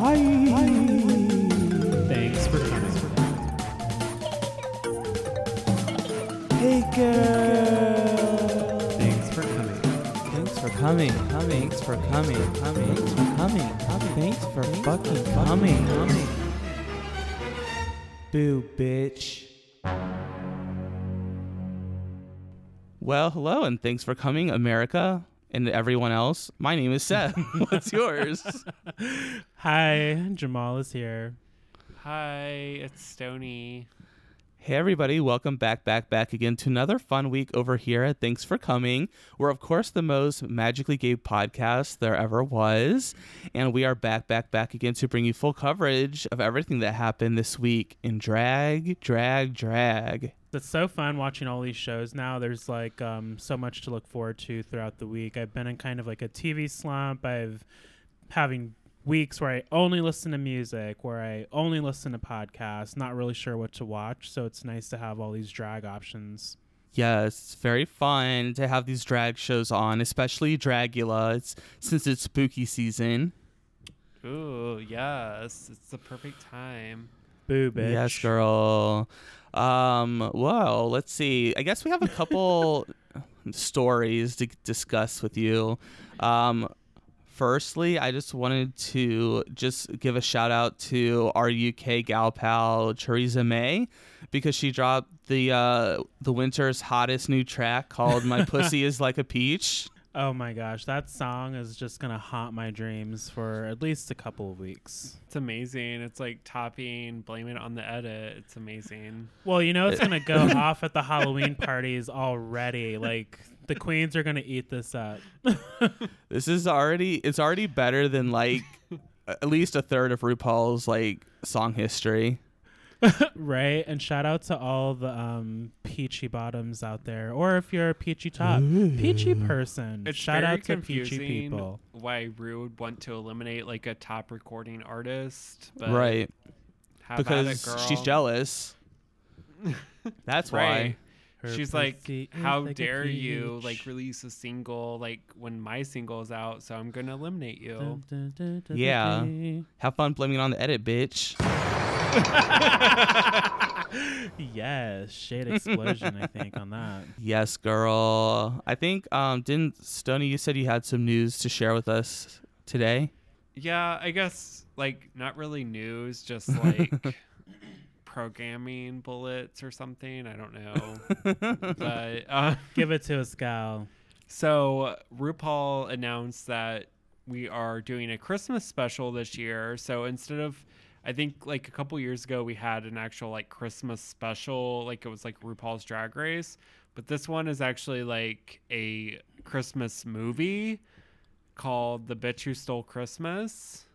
Thanks for coming. Hey girl. Thanks for coming. Thanks for coming. Coming. Thanks for coming. Coming. Thanks for coming. Coming. Thanks for fucking coming. Coming. Boo, bitch. Well, hello, and thanks for coming, America and everyone else. My name is Seth. What's yours? Hi, Jamal is here. Hi, it's Stony. Hey, everybody, welcome back, back, back again to another fun week over here at Thanks for Coming. We're, of course, the most magically gay podcast there ever was. And we are back, back, back again to bring you full coverage of everything that happened this week in drag, drag, drag. It's so fun watching all these shows now. There's like um, so much to look forward to throughout the week. I've been in kind of like a TV slump. I've having weeks where I only listen to music, where I only listen to podcasts, not really sure what to watch. So it's nice to have all these drag options. Yes, it's very fun to have these drag shows on, especially Dragula. It's since it's spooky season. Ooh, yes, it's the perfect time. Boo, bitch. Yes, girl. Um, well, let's see. I guess we have a couple stories to discuss with you. Um, firstly, I just wanted to just give a shout out to our UK gal pal Theresa May because she dropped the uh, the winter's hottest new track called "My Pussy Is Like a Peach." Oh my gosh, that song is just gonna haunt my dreams for at least a couple of weeks. It's amazing. It's like topping, blame it on the edit. It's amazing. Well, you know it's gonna go off at the Halloween parties already. Like the queens are gonna eat this up. This is already it's already better than like at least a third of RuPaul's like song history. right? And shout out to all the um, peachy bottoms out there, or if you're a peachy top, peachy person. It's shout very out to confusing peachy people. why Rue would want to eliminate like a top recording artist, but right. Because it, she's jealous. That's why. Her She's like, how like dare you like release a single like when my single is out? So I'm gonna eliminate you. Dun, dun, dun, dun, Yeah. Have fun blaming it on the edit, bitch. Dun. yes, shade explosion. I think on that. Yes, girl. I think um didn't Stony you said you had some news to share with us today? Yeah, I guess like not really news, just like programming bullets or something. I don't know. but uh, Give it to us, gal. so RuPaul announced that we are doing a Christmas special this year. So instead of I think like a couple years ago we had an actual like Christmas special, like it was like RuPaul's Drag Race, but this one is actually like a Christmas movie called The Bitch Who Stole Christmas.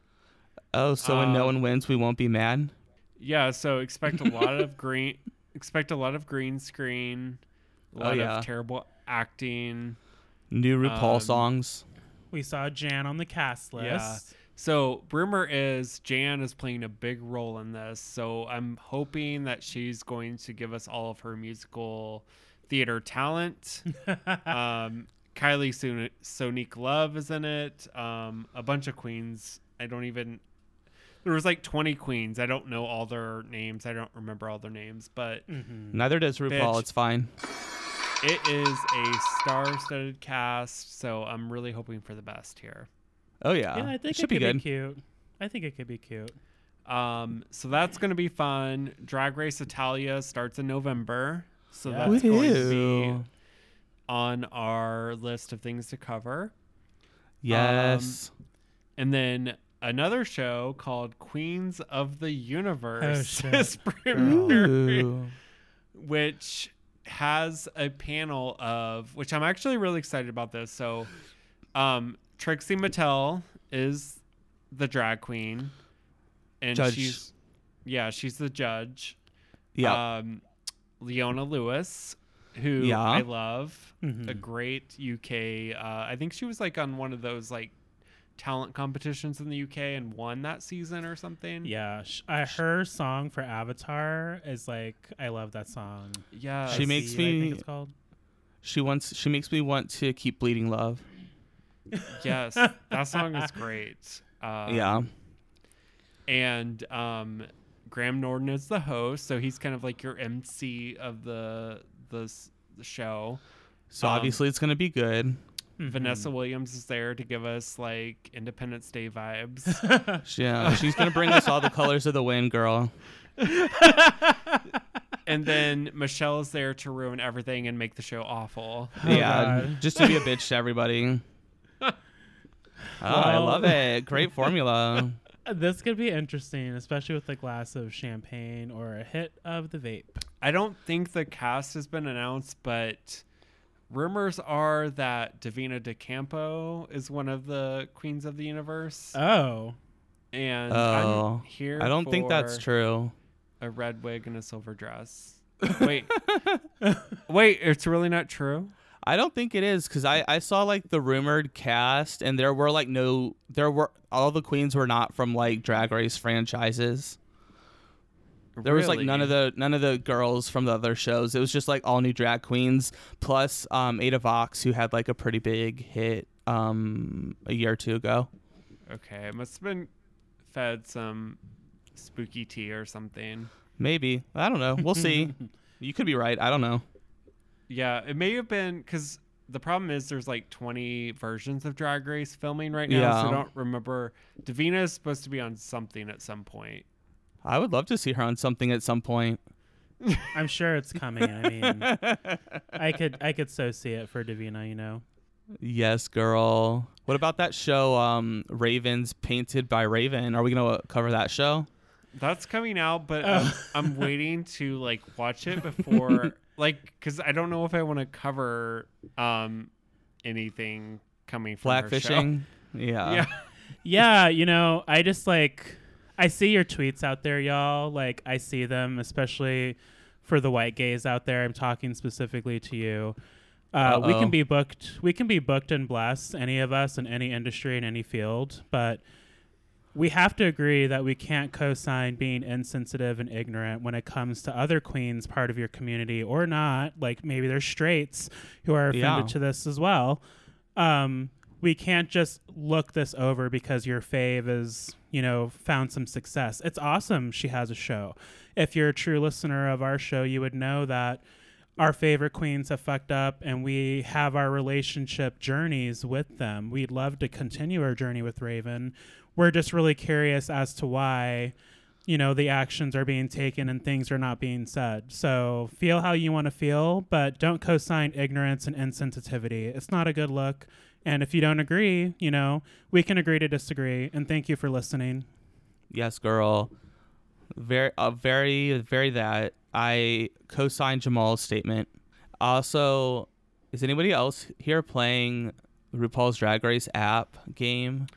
Oh, so when no Um, one wins, we won't be mad. Yeah, so expect a lot of green expect a lot of green screen, a Oh, lot yeah. of terrible acting. New RuPaul um, songs. We saw Jan on the cast list. Yeah. So rumor is Jan is playing a big role in this. So I'm hoping that she's going to give us all of her musical theater talent. um, Kylie Son- Sonique Love is in it. Um, a bunch of queens. I don't even. There was like 20 queens. I don't know all their names. I don't remember all their names, but Mhm. Neither does RuPaul. bitch. It's fine. it is a star-studded cast. So I'm really hoping for the best here. Oh yeah. Yeah, I think should it be could good. be cute. I think it could be cute. Um, so that's going to be fun. Drag Race Italia starts in November. So Yeah. that's going to be on our list of things to cover. Yes. And then another show called Queens of the Universe Oh, is premiering, which has a panel of which I'm actually really excited about this. So um Trixie Mattel is the drag queen and Judge. she's yeah, she's the judge. Yeah. Um, Leona Lewis, who Yeah. I love, Mhm. a great UK. Uh, I think she was like on one of those like talent competitions in the UK and won that season or something. Yeah, sh- I, her song for Avatar is like I love that song. yeah. She I makes See, I think me- it's called. she wants. She makes me want to keep bleeding love. Yes, that song is great. Um, yeah. and um, Graham Norton is the host, so he's kind of like your MC of the the, the show. So Um, obviously it's gonna be good. Mhm. Vanessa Williams is there to give us like Independence Day vibes. Yeah, she's gonna bring us all the colors of the wind, girl. and then Michelle is there to ruin everything and make the show awful. Oh, yeah, God. just to be a bitch to everybody. Oh, I um, love it. Great formula. This could be interesting, especially with a glass of champagne or a hit of the vape. I don't think the cast has been announced, but rumors are that Davina DeCampo is one of the queens of the universe, Oh, and Oh, I'm here. I don't think that's true. A red wig and a silver dress. Wait, wait, it's really not true. I don't think it is because I, I saw like the rumored cast and there were like no there were all the queens were not from like drag race franchises. There was like none of the none of the girls from the other shows. It was just like all new drag queens plus um Ada Vox who had like a pretty big hit um a year or two ago. Okay, it must have been fed some spooky tea or something. Maybe. I don't know. We'll see. you could be right. I don't know. Yeah, it may have been because the problem is there's like 20 versions of Drag Race filming right now, so I don't remember. Davina is supposed to be on something at some point. I would love to see her on something at some point. I'm sure it's coming. I mean, I could I could so see it for Davina. You know. Yes, girl. What about that show um Ravens painted by Raven? Are we going to cover that show? That's coming out, but Oh. I'm, I'm waiting to like watch it before, like, because I don't know if I want to cover um anything coming from her show. Blackfishing? Yeah. Yeah, yeah, you know, I just like I see your tweets out there, y'all. Like I see them, especially for the white gays out there. I'm talking specifically to you. Uh, we Uh-oh. can be booked. We can be booked and blessed, any of us in any industry in any field, but we have to agree that we can't co-sign being insensitive and ignorant when it comes to other queens part of your community or not. Like maybe there's straights who are offended Yeah. to this as well. Um, we can't just look this over because your fave is, you know, found some success. It's awesome she has a show. If you're a true listener of our show, you would know that our favorite queens have fucked up and we have our relationship journeys with them. We'd love to continue our journey with Raven. We're just really curious as to why, you know, the actions are being taken and things are not being said. So feel how you want to feel, but don't co sign ignorance and insensitivity. It's not a good look. And if you don't agree, you know, we can agree to disagree. And thank you for listening. Yes, girl. Very, uh, very, very that. I co-signed Jamal's statement. Also, is anybody else here playing RuPaul's Drag Race app game?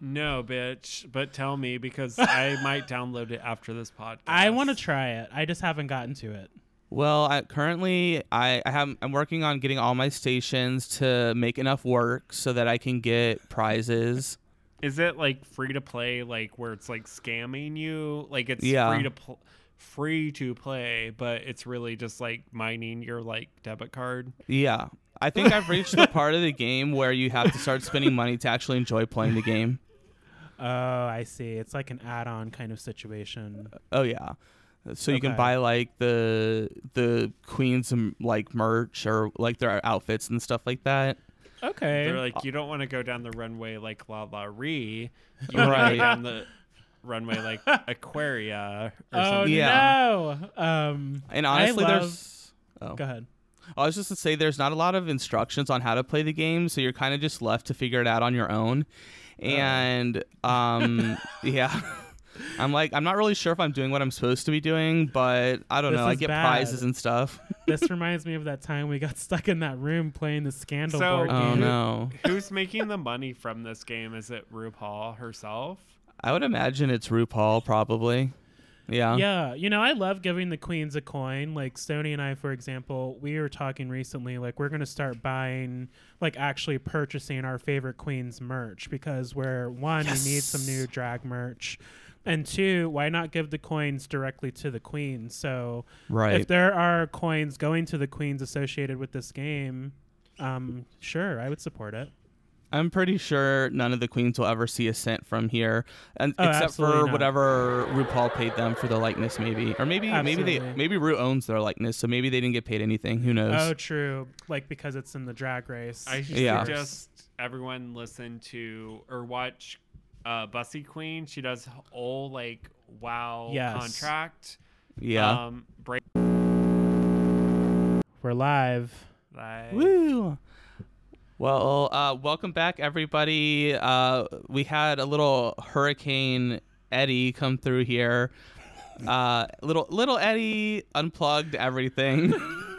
No, bitch. But tell me because I might download it after this podcast. I want to try it. I just haven't gotten to it. Well, I, currently I, I have I'm working on getting all my stations to make enough work so that I can get prizes. Is it like free to play, like where it's like scamming you? Like it's Yeah. free to pl- free to play, but it's really just like mining your like debit card. Yeah. I think I've reached the part of the game where you have to start spending money to actually enjoy playing the game. Oh, I see. It's like an add on kind of situation. Oh yeah. So you can buy like the the queens um, like merch or like their outfits and stuff like that. Okay. They're like, you don't want to go down the runway like La La Ri. You want Right. go down the runway like Aquaria or oh, something. Yeah. no. Um, And honestly, love- there's. Oh. go ahead. I was just to say there's not a lot of instructions on how to play the game, so you're kind of just left to figure it out on your own. And um, yeah, I'm like I'm not really sure if I'm doing what I'm supposed to be doing, but I don't This know. I is get bad. prizes and stuff. this reminds me of that time we got stuck in that room playing the scandal So- board Oh game. no! Who's making the money from this game? Is it RuPaul herself? I would imagine it's RuPaul probably. Yeah. Yeah, you know, I love giving the queens a coin. Like Stony and I, for example, we were talking recently. Like we're gonna start buying, like actually purchasing our favorite queens merch because we're one, we need some new drag merch, and two, why not give the coins directly to the queens? So Right. if there are coins going to the queens associated with this game, um, sure, I would support it. I'm pretty sure none of the queens will ever see a cent from here, and Oh, except for not. whatever RuPaul paid them for the likeness, maybe, or maybe maybe they maybe Ru owns their likeness, so maybe they didn't get paid anything. Who knows? Oh, true. Like because it's in the drag race. I Yeah. suggest everyone listen to or watch uh, Bussy Queen. She does whole like wow Yes. contract. yeah. Um, break We're live. like, Woo! Well, uh, welcome back, everybody. Uh, we had a little Hurricane Eddie come through here. Uh, little little Eddie unplugged everything.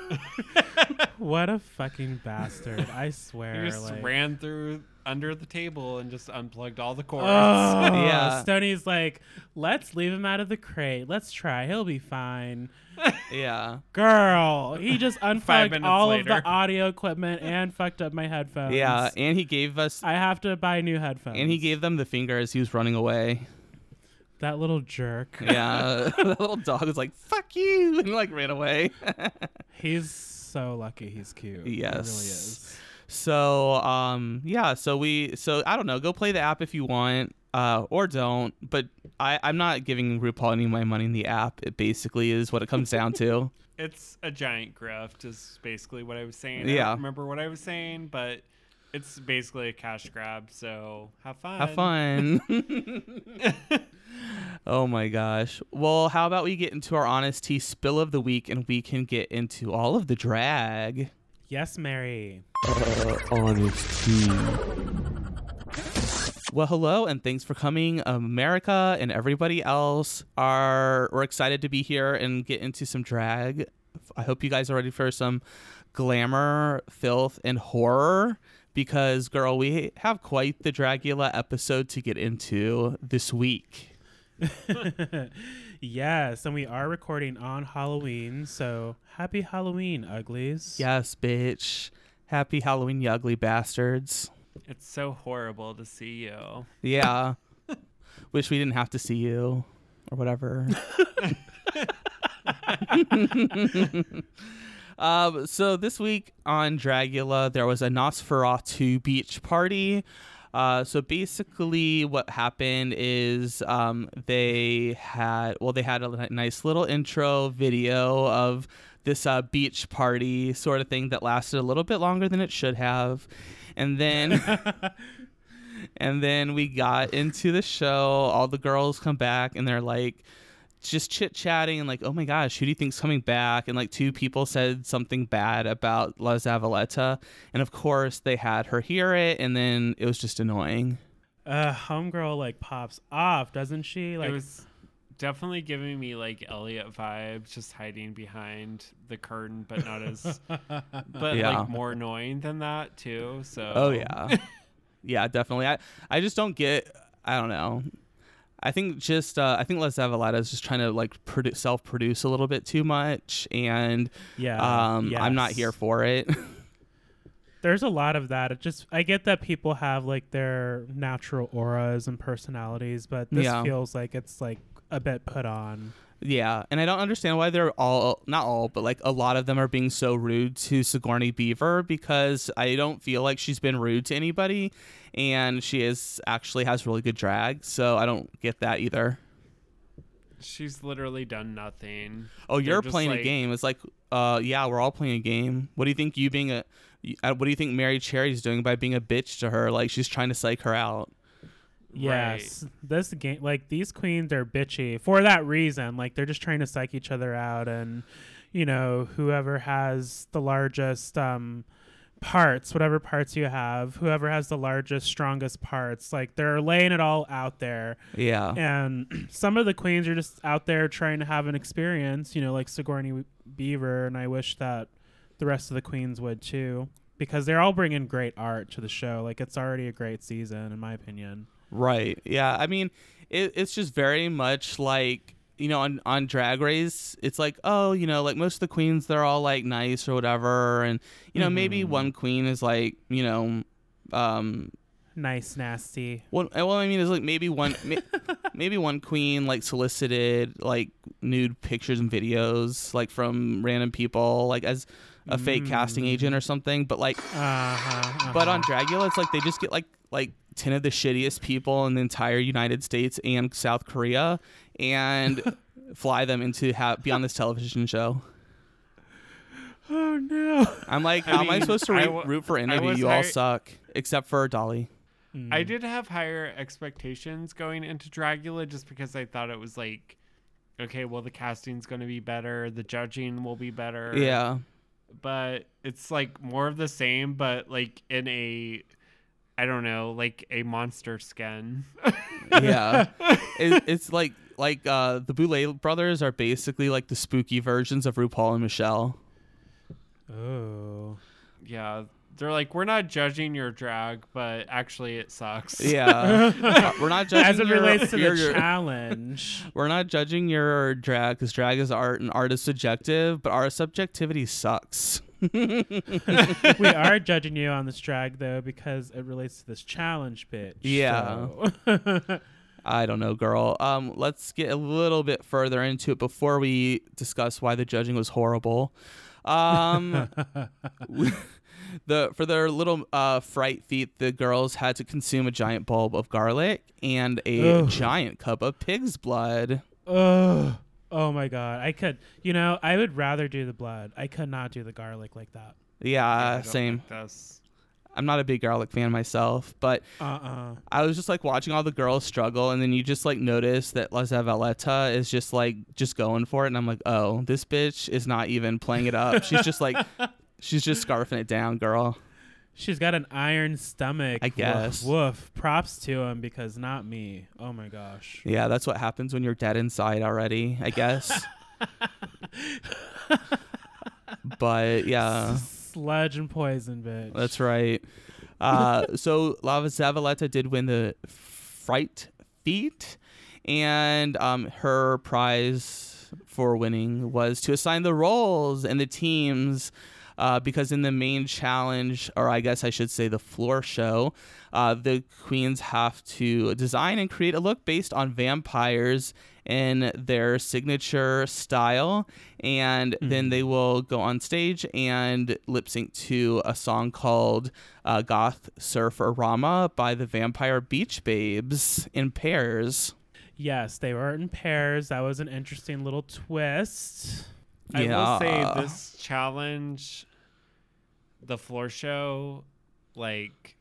What a fucking bastard! I swear. He just like, ran through under the table and just unplugged all the cords. Oh, Yeah. Stoney's like, let's leave him out of the crate. Let's try. He'll be fine. Yeah, Girl, he just unplugged minutes all of the audio equipment and fucked up my headphones. yeah, and he gave us I have to buy new headphones. and he gave them the finger as he was running away. that little jerk. Yeah, that little dog was like "fuck you" and like ran away. He's so lucky. He's cute. He Yes. really is. So um yeah, so we so I don't know, go play the app if you want, uh, or don't. But I, I'm not giving RuPaul any of my money in the app. It basically is what it comes down to. It's a giant grift, is basically what I was saying. Yeah. I Yeah. don't remember what I was saying, but it's basically a cash grab. So have fun. Have fun. oh my gosh. Well, how about we get into our honesty spill of the week and we can get into all of the drag. Yes, Mary. Well, hello and thanks for coming, America and everybody else. Are we're excited to be here and get into some drag. I hope you guys are ready for some glamour, filth, and horror. Because, girl, we have quite the Dragula episode to get into this week. yes, and we are recording on Halloween, so happy Halloween, uglies. Yes, bitch. Happy Halloween, you ugly bastards. It's so horrible to see you. Yeah. Wish we didn't have to see you or whatever. um, so this week on Dragula, there was a Nosferatu beach party. Uh, so basically, what happened is um, they had well, they had a nice little intro video of this uh, beach party sort of thing that lasted a little bit longer than it should have, and then and then we got into the show. All the girls come back and they're like just chit chatting and like, oh my gosh, who do you think's coming back? And like two people said something bad about La Zavaleta. And of course they had her hear it and then it was just annoying. Uh, homegirl like pops off, doesn't she? Like, it was definitely giving me like Elliott vibes, just hiding behind the curtain, but not as, but Yeah. like more annoying than that too. So Oh yeah. yeah, definitely. I I just don't get I don't know. I think just uh, I think La Zavaleta is just trying to like produ- self-produce a little bit too much and yeah. um I'm not here for it. There's a lot of that. It just I get that people have like their natural auras and personalities, but this Yeah. feels like it's like a bit put on. Yeah, and I don't understand why they're all not all, but like a lot of them are being so rude to Sigourney Beaver because I don't feel like she's been rude to anybody, and she is actually has really good drag, so I don't get that either. she's literally done nothing. Oh, They're you're just playing a game. It's like, uh, yeah, we're all playing a game. What do you think you being a, y- uh, what do you think Mary Cherry's doing by being a bitch to her? Like she's trying to psych her out. Yes, this game like these queens are bitchy for that reason. Like they're just trying to psych each other out, and you know whoever has the largest um parts, whatever parts you have, whoever has the largest, strongest parts, like they're laying it all out there. Yeah, And some of the queens are just out there trying to have an experience, you know, like Sigourney Beaver, and I wish that the rest of the queens would too, because they're all bringing great art to the show. Like it's already a great season, in my opinion. Right. Yeah. I mean, it, it's just very much like you know on on Drag Race. It's like oh you know like most of the queens they're all like nice or whatever, and you know maybe Mhm. one queen is like you know. Um, Nice, nasty. what, well, I mean, is like maybe one, may, maybe one queen like solicited like nude pictures and videos like from random people like as a fake casting Mm. agent or something. But like Uh-huh, but on uh-huh. Dragula, it's like they just get like like ten of the shittiest people in the entire United States and South Korea, and fly them into ha- be on this television show. Oh no. I'm like, I how am I supposed to re- w- root for any of you? You all suck, except for Dolly. I did have higher expectations going into Dragula just because I thought it was like, okay, well, the casting's going to be better, the judging will be better. Yeah, But it's like more of the same, but like in a, I don't know, like a monster skin. yeah. it, it's like like uh, the Boulet brothers are basically like the spooky versions of RuPaul and Michelle. Oh. yeah. They're like, we're not judging your drag, but actually it sucks. Yeah, Uh, we're not judging As it your- relates to your- the your- challenge. We're not judging your drag because drag is art and art is subjective, but our subjectivity sucks. we are judging you on this drag though because it relates to this challenge bitch. Yeah. so. I don't know, girl. Um, let's get a little bit further into it before we discuss why the judging was horrible. Um, the for their little uh, fright feat, the girls had to consume a giant bulb of garlic and a Ugh. giant cup of pig's blood. Ugh. Oh my god. I could you know, I would rather do the blood. I could not do the garlic like that. Yeah, I same. I'm not a big garlic fan myself, but Uh-uh. I was just like watching all the girls struggle, and then you just like notice that La Zavaleta is just like just going for it, and I'm like, oh, this bitch is not even playing it up. She's just like, she's just scarfing it down, girl. She's got an iron stomach. I Woof, guess. Woof. Props to him because not me. Oh my gosh. Yeah, that's what happens when you're dead inside already, I guess. but yeah, Sludge and poison, bitch. that's right. Uh, so La Zavaleta did win the fright feat, and um, her prize for winning was to assign the roles and the teams. Uh, because in the main challenge, or I guess I should say the floor show, uh, the queens have to design and create a look based on vampires in their signature style, and then they will go on stage and lip sync to a song called uh, "Goth Surfer Rama" by the Vampire Beach Babes in pairs. Yes, they were in pairs. That was an interesting little twist. I will say this challenge, the floor show, like,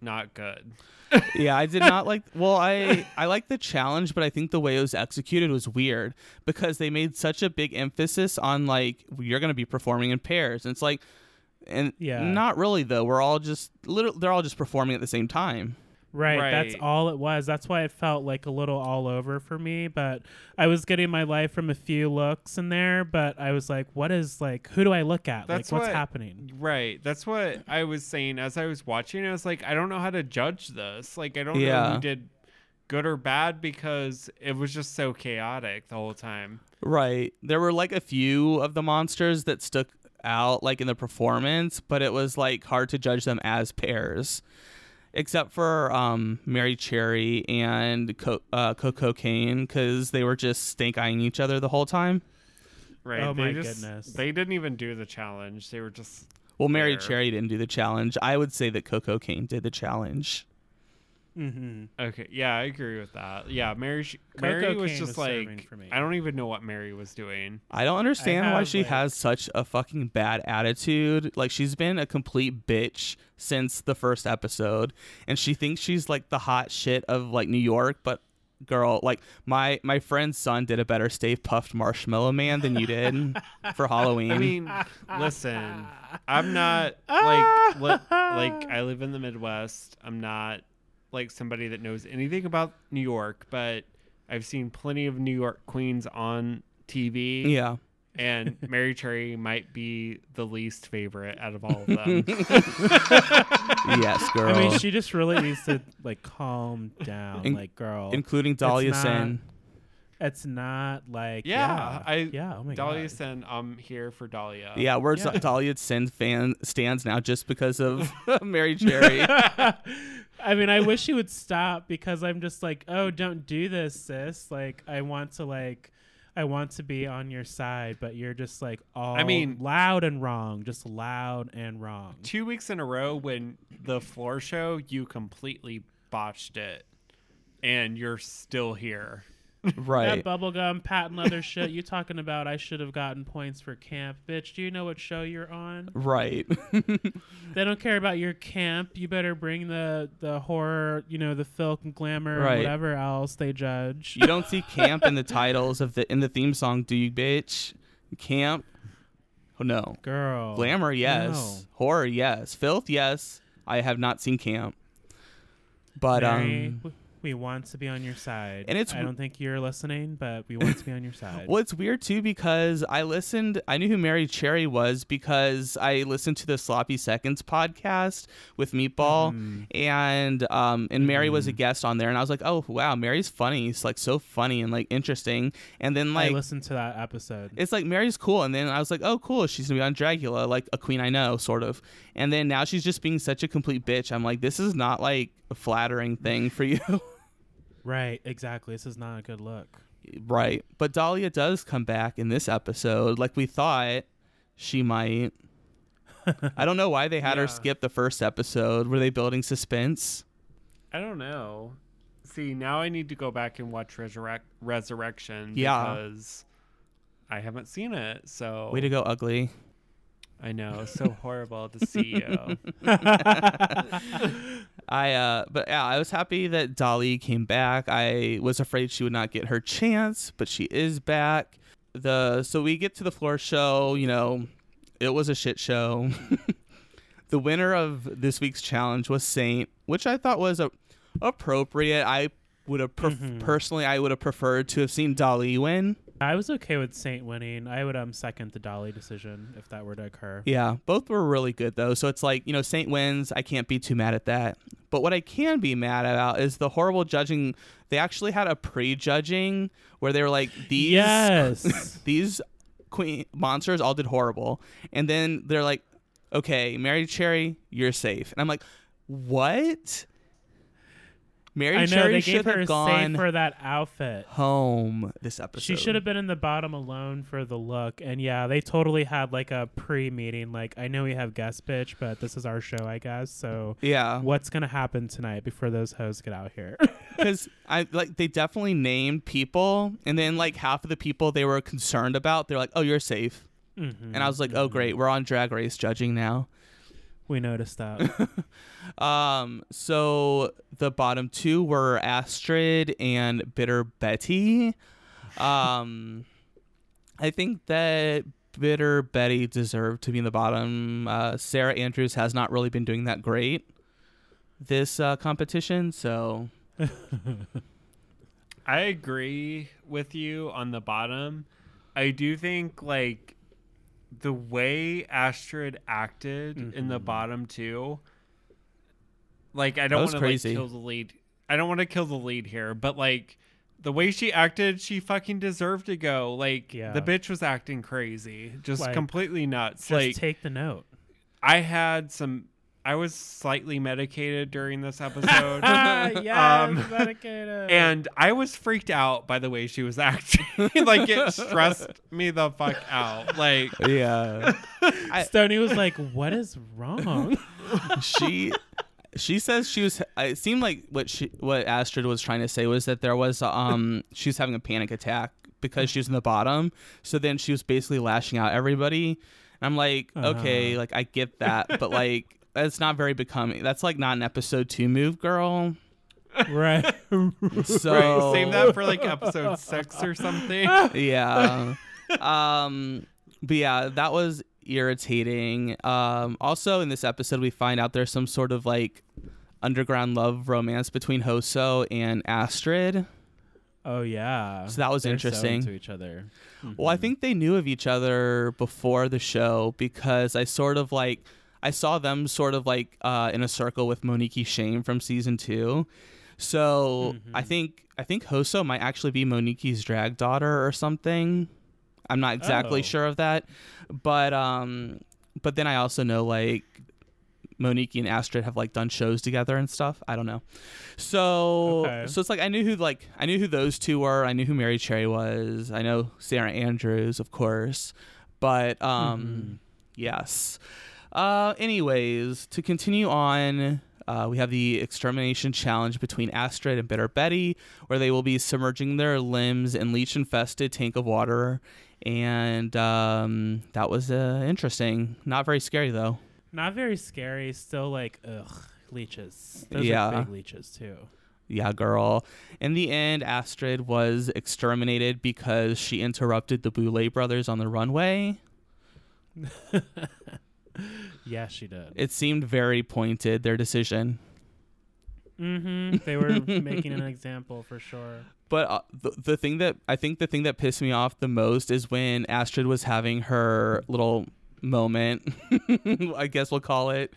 not good. yeah, I did not like. Well, I I like the challenge, but I think the way it was executed was weird because they made such a big emphasis on like you're gonna be performing in pairs, and it's like, and Yeah. not really though. We're all just little. They're all just performing at the same time. Right, that's all it was. That's why it felt like a little all over for me. But I was getting my life from a few looks in there. But I was like, what is like, who do I look at? That's like, what's what- happening? Right. That's what I was saying as I was watching. I was like, I don't know how to judge this. Like, I don't know Yeah. who did good or bad because it was just so chaotic the whole time. Right. There were like a few of the monsters that stuck out like in the performance, but it was like hard to judge them as pairs. Except for um, Mary Cherry and Co- uh, Koco Caine, because they were just stink eyeing each other the whole time. Right. Oh they my just, goodness. They didn't even do the challenge. They were just. Well, Mary Fair. Cherry didn't do the challenge. I would say that Koco Caine did the challenge. Mm-hmm. Okay. Yeah, I agree with that. Yeah, Mary. Sh- Coco Mary was just was like. for me. I don't even know what Mary was doing. I don't understand why have, she like- has such a fucking bad attitude. Like she's been a complete bitch since the first episode, and she thinks she's like the hot shit of like New York. But girl, like my my friend's son did a better Stay Puft Marshmallow Man than you did for Halloween. I mean, listen, I'm not like li- like I live in the Midwest. I'm not like somebody that knows anything about New York, but I've seen plenty of New York queens on TV. yeah, And Mary Cherry might be the least favorite out of all of them. yes, girl, I mean, she just really needs to like calm down, In- like girl. including Dahlia not- Sin. it's not like Yeah, yeah, I- yeah. Oh my Dahlia god. Sin, I'm here for Dahlia. Yeah, where Yeah. Dahlia Sin fan stands now just because of Mary Cherry. I mean, I wish she would stop because I'm just like, oh, don't do this, sis. Like, I want to like, I want to be on your side, but you're just like all I mean- loud and wrong, just loud and wrong. Two weeks in a row when the floor show, you completely botched it, and you're still here. Right. That bubblegum patent leather shit you talking about I should have gotten points for camp. Bitch, do you know what show you're on? right. They don't care about your camp. You better bring the the horror, you know, the filth and glamour Right. whatever else they judge. you don't see camp in the titles of the in the theme song, do you, bitch? Camp? Oh no. Girl. Glamour, yes. no. Horror, yes. Filth, yes. I have not seen camp. But Mary, um we want to be on your side. And it's I don't think you're listening, but we want to be on your side. Well, it's weird too because I listened. I knew who Mary Cherry was because I listened to the Sloppy Seconds podcast with Meatball, Mhm. and um, and Mary was a Mhm. guest on there, and I was like, oh wow, Mary's funny. It's like so funny and like interesting. And then I like listened to that episode. it's like Mary's cool, and then I was like, oh cool, she's gonna be on Dragula, like a queen I know, sort of. And then now she's just being such a complete bitch. I'm like, this is not like a flattering thing for you. right, exactly. This is not a good look. Right. But Dahlia does come back in this episode like we thought she might. I don't know why they had her skip the first episode. Were they building suspense? I don't know. See, now I need to go back and watch Resurrect Resurrection Yeah. because I haven't seen it. So Way to go, ugly. I know, so horrible to see you. I uh but yeah, I was happy that Dolly came back. I was afraid she would not get her chance, but she is back. The so we get to the floor show, you know, it was a shit show. the winner of this week's challenge was Saint, which I thought was a, appropriate. I would have pref- Mhm. personally I would have preferred to have seen Dolly win. I was okay with Saint winning. I would um second the Dolly decision if that were to occur. Yeah, both were really good though. So it's like, you know, Saint wins. I can't be too mad at that. But what I can be mad about is the horrible judging. They actually had a pre-judging where they were like these Yes. these queen monsters all did horrible. And then they're like, "Okay, Mary Cherry, you're safe." And I'm like, "What?" Mary I know Cherry they should gave her have gone safe for that outfit. home this episode. She should have been in the bottom alone for the look. And yeah, they totally had like a pre-meeting. Like, I know we have guest bitch, but this is our show, I guess. So Yeah. what's gonna happen tonight before those hoes get out here? because I like they definitely named people, and then like half of the people they were concerned about, they're like, "Oh, you're safe," Mhm, and I was like, "Oh, mhm. great, we're on Drag Race judging now." We noticed that. Um, so the bottom two were Astrid and Bitter Betty. Um, I think that Bitter Betty deserved to be in the bottom. Uh, Sarah Andrews has not really been doing that great this uh, competition, so I agree with you on the bottom. I do think like the way Astrid acted in the Mhm. bottom two. Like I Mm-hmm. don't want to like kill the lead. I don't want to kill the lead here, but like the way she acted, she fucking deserved to go. Like Yeah. the bitch was acting crazy, just Like, completely nuts. Just like take the note. I had some. I was slightly medicated during this episode. yes, Um, medicated. And I was freaked out by the way she was acting. like it stressed me the fuck out. Like yeah. I- Stony was like, "What is wrong?" she she says she was it seemed like what she what astrid was trying to say was that there was um she was having a panic attack because she was in the bottom so then she was basically lashing out everybody and i'm like okay Uh-huh. like i get that but like that's not very becoming that's like not an episode two move girl right. so right, save that for like episode six or something. yeah um but yeah that was irritating um also in this episode we find out there's some sort of like underground love romance between hoso and astrid Oh yeah. So that was They're so interesting. into each other. well i Mhm. think they knew of each other before the show because i sort of like i saw them sort of like uh in a circle with monikkie shame from season two so i Mhm. think i think hoso might actually be monikkie's drag daughter or something i'm not exactly Oh. sure of that but um but then i also know like Monikkie and Astrid have like done shows together and stuff. I don't know. So Okay. so it's like I knew who like I knew who those two were. I knew who Mary Cherry was. I know Sarah Andrews, of course. But um yes. Uh anyways, to continue on uh, we have the extermination challenge between Astrid and Bitter Betty, where they will be submerging their limbs in leech infested tank of water. And um, that was uh, interesting. Not very scary, though. Not very scary. Still like ugh, leeches. Those Yeah. are big leeches too. Yeah, girl. In the end, Astrid was exterminated because she interrupted the Boulet brothers on the runway. Yeah, she did. It seemed very pointed, their decision. mm-hmm. They were making an example for sure. But uh, the, the thing that I think the thing that pissed me off the most is when Astrid was having her little moment, I guess we'll call it,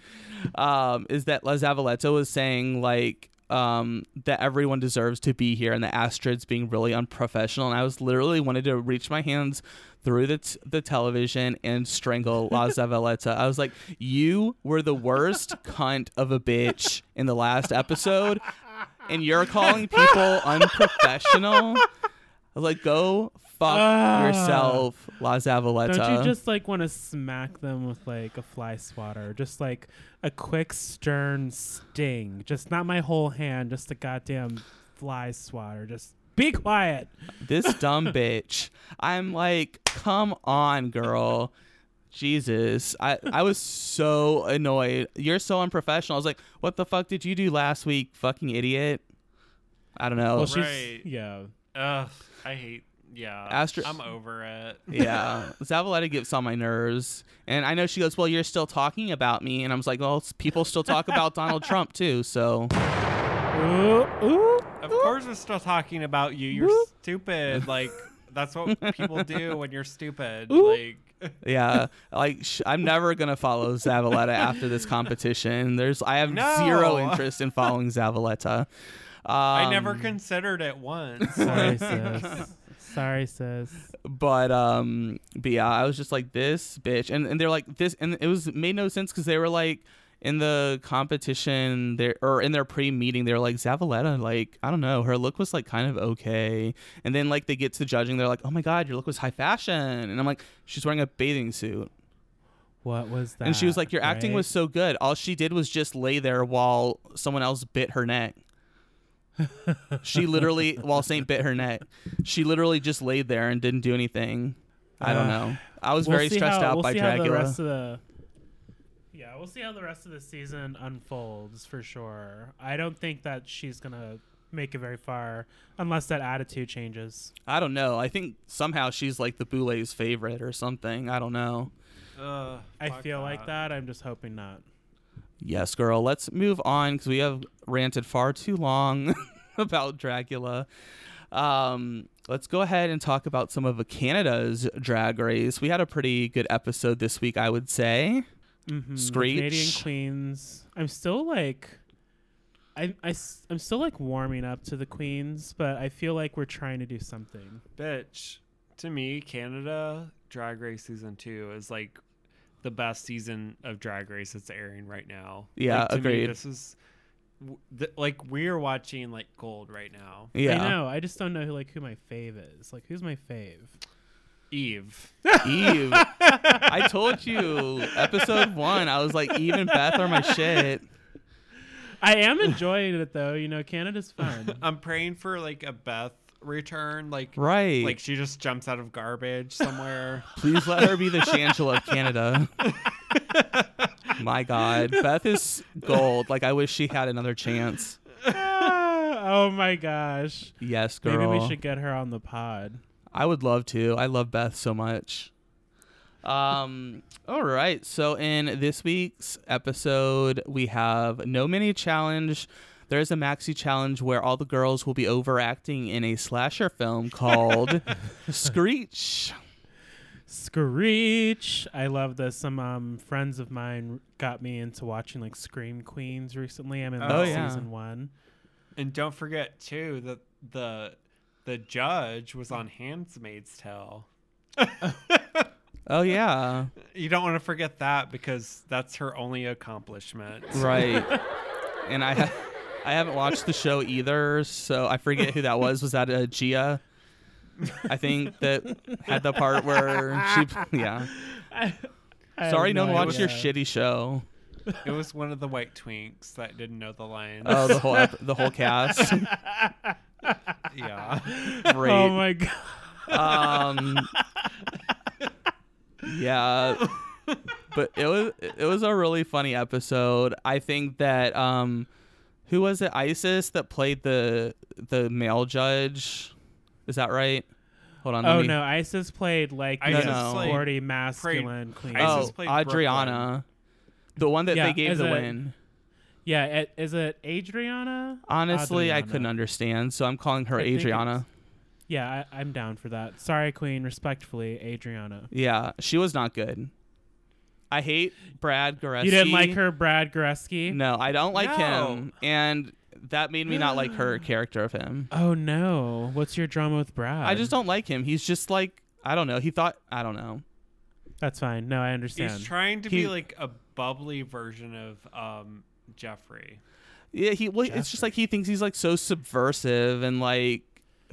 um, is that La Zavaleta was saying like um, that everyone deserves to be here and the Astrid's being really unprofessional. And I was literally wanted to reach my hands through the, t- the television and strangle La Zavaleta. I was like, you were the worst cunt of a bitch in the last episode and you're calling people unprofessional. I was like, go fuck Ah. yourself, La Zavaleta. Don't you just like want to smack them with like a fly swatter? Just like a quick stern sting. Just not my whole hand, just a goddamn fly swatter. Just be quiet. this dumb bitch. I'm like, come on, girl. Jesus. I, I was so annoyed. You're so unprofessional. I was like, what the fuck did you do last week, fucking idiot? I don't know. Well, she's Right. yeah. Ugh, I hate. Yeah, Astrid- I'm over it. yeah. Zavaleta gets on my nerves. And I know she goes, well, you're still talking about me. And I was like, well, people still talk about Donald Trump, too. So, Ooh, ooh. Of course, we're still talking about you. You're stupid. Like that's what people do when you're stupid. Like yeah. Like, sh- I'm never going to follow Zavaleta after this competition. There's, I have No. zero interest in following Zavaleta. Um, I never considered it once. Sorry, sis. Sorry, sis. but um but yeah i was just like this bitch and and they're like this and it was made no sense because they were like in the competition there or in their pre-meeting they were like zavaleta like i don't know her look was like kind of okay and then like they get to judging they're like oh my god your look was high fashion and i'm like she's wearing a bathing suit What was that? and she was like your acting right? was so good all she did was just lay there while someone else bit her neck she literally while saint bit her neck she literally just laid there and didn't do anything i don't Uh, know i was We'll very stressed how- out we'll by see How the dragula rest of the, yeah, we'll see how the rest of the season unfolds for sure. I don't think that she's gonna make it very far unless that attitude changes. i don't know i think somehow she's like the boulet's favorite or something i don't know Ugh, I fuck feel like that. I'm just hoping not. Yes girl let's move on because we have ranted far too long about dragula um let's go ahead and talk about some of canada's drag race we had a pretty good episode this week i would say Mm-hmm. Screech. Canadian Queens. I'm still like, I, I, am still like warming up to the Queens, but I feel like we're trying to do something. Bitch, to me, Canada Drag Race season two is like the best season of Drag Race that's airing right now. Yeah, Like, to me, agreed. this is th- like we're watching like gold right now. yeah I know. I just don't know who like who my fave is. Like who's my fave? Eve, eve i told you episode one i was like eve and beth are my shit I am enjoying it though. You know, Canada's fun. I'm praying for like a Beth return. Like right like she just jumps out of garbage somewhere. Please let her be the Shangela of Canada. My God, Beth is gold. Like I wish she had another chance. oh my gosh. Yes, girl. Maybe we should get her on the pod. I would love to. I love Beth so much. Um. All right. So in this week's episode, we have no mini challenge. There's a maxi challenge where all the girls will be overacting in a slasher film called Screech. Screech. I love this. Some um, friends of mine got me into watching like Scream Queens recently. I'm in Oh, like, yeah. season one. and don't forget too that the the judge was on Handmaid's Tale. Oh yeah, You don't want to forget that because that's her only accomplishment. right. and I, ha- I haven't watched the show either, so I forget who that was. Was that a Gia? I think that had the part where she, yeah. I have Sorry, no one watched your shitty show. It was one of the white twinks that didn't know the line. Oh, the whole ep- the whole cast. yeah. Great. Oh my god. um yeah but it was it was a really funny episode i think that um who was it isis that played the the male judge is that right hold on let Oh me- no, Isis played like Isis No. the played- sporty masculine queen. oh Isis played adriana the one that Yeah, they gave as the a- win Yeah, it, is it Adriana? honestly i couldn't understand so i'm calling her I adriana Yeah, I, I'm down for that. Sorry, Queen. Respectfully, Adriana. yeah she was not good i hate brad Goreski. You didn't like her, Brad Goreski? No, I don't like No. him, and that made me not like her character of him. Oh no! What's your drama with Brad? I just don't like him. He's just like I don't know. He thought I don't know. That's fine. No, I understand. He's trying to He- be like a bubbly version of um, Jeffrey. Yeah, he well, it's just like he thinks he's like so subversive and like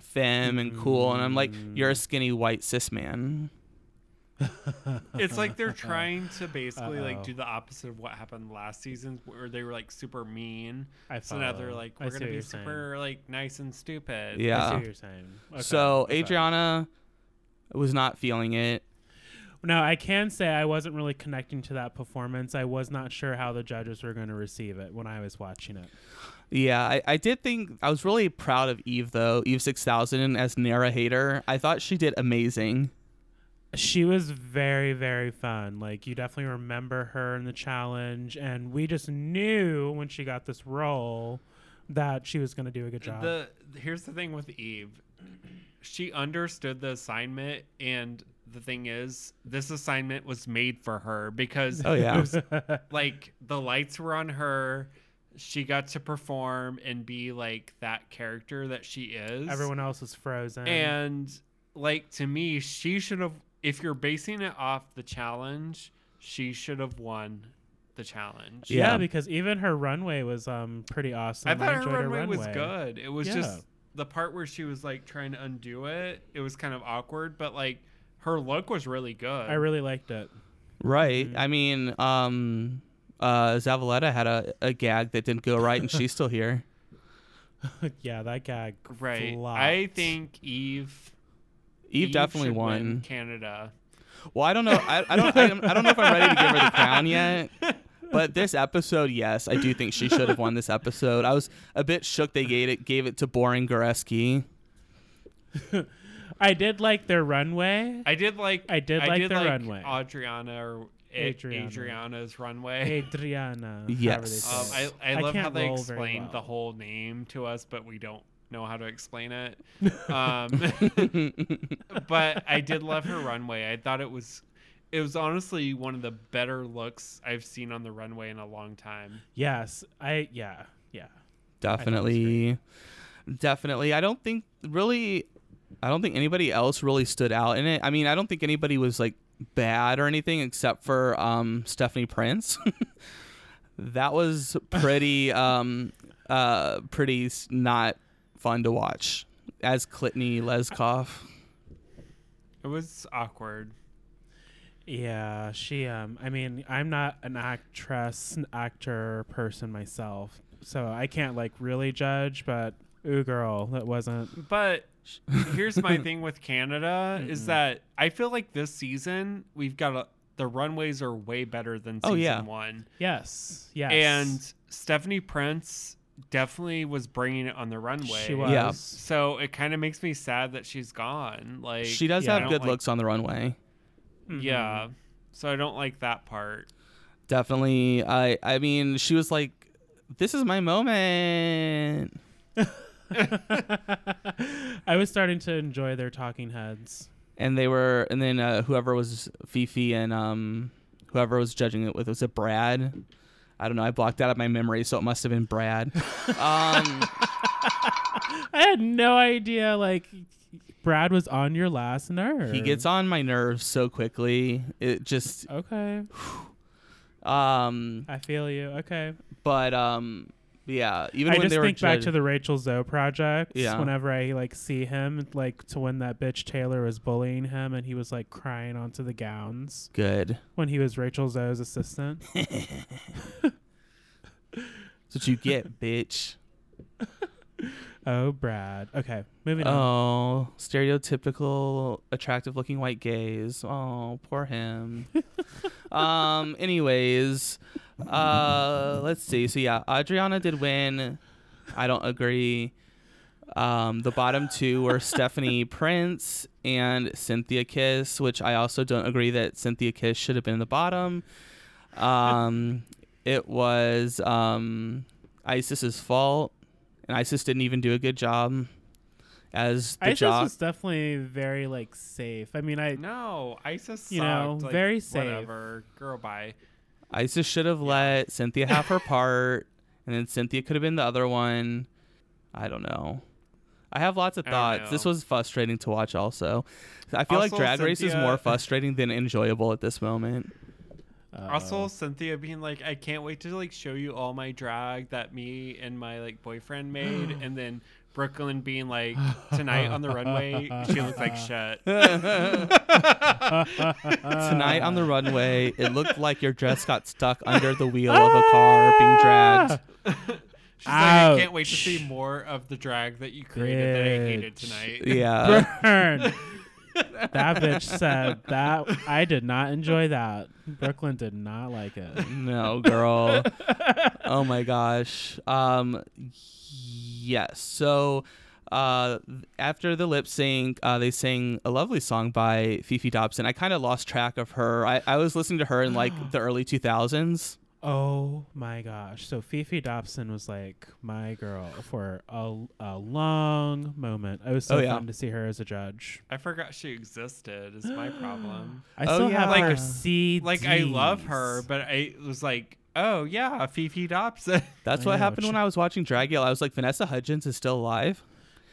femme and cool, and I'm like, you're a skinny white cis man. It's like they're trying to basically Uh-oh. like do the opposite of what happened last season, where they were like super mean. I So now they're like, I we're see gonna what be you're saying. super like nice and stupid. I see Yeah. what you're saying. Okay, so okay. Adriana was not feeling it. No, I can say I wasn't really connecting to that performance. I was not sure how the judges were going to receive it when I was watching it. Yeah, I, I did think I was really proud of Eve though. Eve six thousand as narrator. I thought she did amazing. She was very, very fun. Like you definitely remember her in the challenge, and we just knew when she got this role that she was going to do a good job. The here's the thing with Eve, she understood the assignment, and the thing is, this assignment was made for her because Oh yeah. like the lights were on her. She got to perform and be like that character that she is. Everyone else was frozen. And like to me, she should have. If you're basing it off the challenge, she should have won the challenge. yeah. Yeah. because even her runway was um pretty awesome. I thought her enjoyed runway, was good. It was Yeah. just the part where she was like trying to undo it. It was kind of awkward, but like her look was really good. I really liked it. Right. Mhm. I mean, um, uh, Zavaleta had a, a gag that didn't go right, and she's still here. yeah, that gag. right. flopped. I think Eve. Eve, definitely should win won. Canada. Well, I don't know. I, I don't. I, I don't know if I'm ready to give her the crown yet. But this episode, yes, I do think she should have won this episode. I was a bit shook they gave it gave it to Boring Goreski. I did like their runway. I did like. I did like the runway. Adriana or Adriana. Adriana's runway. Adriana. however Yes. Um, it. I, I love how can't they roll very explained the whole name to us, but we don't know how to explain it. Um, but I did love her runway. I thought it was, it was honestly one of the better looks I've seen on the runway in a long time. Yes, I yeah yeah. Definitely, definitely. I don't think really. I don't think anybody else really stood out in it. I mean, I don't think anybody was like bad or anything except for um, Stephanie Prince. that was pretty, um, uh, pretty not fun to watch as Clitney Leskov. It was awkward. Yeah, she um I mean, I'm not an actress, an actor person myself. So I can't like really judge, but ooh girl, that wasn't But here's my thing with Canada is that I feel like this season we've got a, the runways are way better than Oh, season yeah. one. Yes. Yes. And Stephanie Prince definitely was bringing it on the runway. she was. Yeah. So it kind of makes me sad that she's gone. Like She does yeah, have good like- looks on the runway. Mhm. Yeah. So I don't like that part. Definitely. I. I mean, she was like, "This is my moment." I was starting to enjoy their talking heads. and they were and then uh, whoever was Fefe and um whoever was judging it with was it Brad? I don't know. I blocked out of my memory, so it must have been Brad. um, I had no idea like Brad was on your last nerve. He gets on my nerves so quickly. It just Okay, um I feel you. Okay, but um yeah, even I when just they were think back judge- to the Rachel Zoe project. Yeah. Whenever I like see him, like to when that bitch Taylor was bullying him, and he was like crying onto the gowns good. when he was Rachel Zoe's assistant. That's what you get, bitch. oh, Brad. Okay, moving on. Oh, stereotypical attractive looking white gays. Oh, poor him. um anyways, uh let's see. So yeah, Adriana did win. I don't agree. Um the bottom two were Stephanie Prince and Synthia Kiss, which I also don't agree that Synthia Kiss should have been in the bottom. Um it was um Isis's fault and Isis didn't even do a good job as the Isis jock. was definitely very like safe. I mean, I No, Isis You know, like, very safe. Whatever, girl, bye. Isis should have let Synthia have her part, and then Synthia could have been the other one. I don't know. I have lots of thoughts. This was frustrating to watch. Also, I feel like Also, Drag Race is more frustrating than enjoyable at this moment. Uh, Also, Synthia being like, I can't wait to like show you all my drag that me and my like boyfriend made, and then Brooklyn being like, tonight on the runway, she looked like shit. Tonight on the runway, it looked like your dress got stuck under the wheel of a car being dragged. She's like, I can't wait to see more of the drag that you created that I hated tonight. Yeah. Burn. That bitch said that I did not enjoy that. Brooklyn did not like it. No, girl. oh my gosh. Um yes. So uh after the lip sync, uh they sang a lovely song by Fefe Dobson. I kind of lost track of her. I, I was listening to her in like the early 2000s. Oh my gosh. So Fefe Dobson was like my girl for a, a long moment. It was oh, so Oh, yeah. fun to see her as a judge. I forgot she existed. Is my problem. I Oh, still yeah. have Like- her CDs. Like I love her, but I was like, oh yeah, Fefe Dobson. That's I what know, happened she- when I was watching Dragula. I was like Vanessa Hudgens is still alive.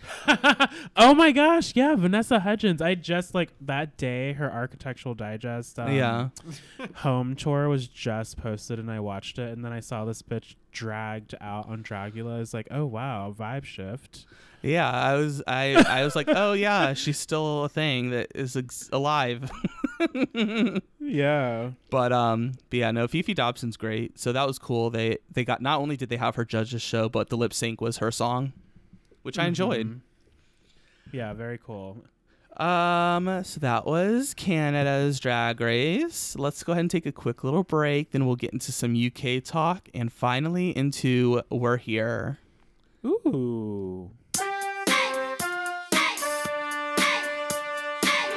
oh my gosh, yeah, Vanessa Hudgens. I just like that day her architectural digest um, yeah. home tour was just posted and I watched it and then I saw this bitch dragged out on Dragula. It's like, oh wow, vibe shift. Yeah, I was I I was like, "Oh yeah, she's still a thing that is ex- alive." Yeah. But um, but yeah, no, Fefe Dobson's great. So that was cool. They they got not only did they have her judges show, but the lip sync was her song, which I enjoyed. Mhm. Yeah, very cool. Um, so that was Canada's Drag Race. Let's go ahead and take a quick little break. Then we'll get into some UK talk, and finally into We're Here. Ooh.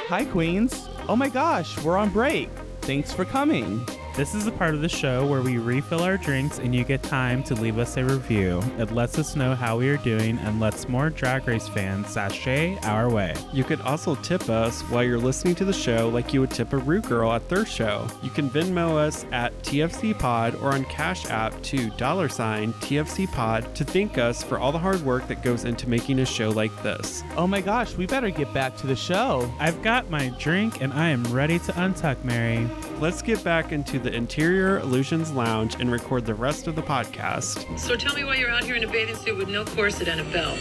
Hi, Queens. Oh my gosh, we're on break. Thanks for coming. This is a part of the show where we refill our drinks and you get time to leave us a review. It lets us know how we are doing and lets more Drag Race fans sashay our way. You could also tip us while you're listening to the show like you would tip a Rue Girl at their show. You can Venmo us at TFC Pod or on Cash App to dollar sign TFC Pod to thank us for all the hard work that goes into making a show like this. Oh my gosh, we better get back to the show. I've got my drink and I am ready to untuck, Mary. Let's get back into the Interior Illusions Lounge and record the rest of the podcast. So tell me why you're out here in a bathing suit with no corset and a belt.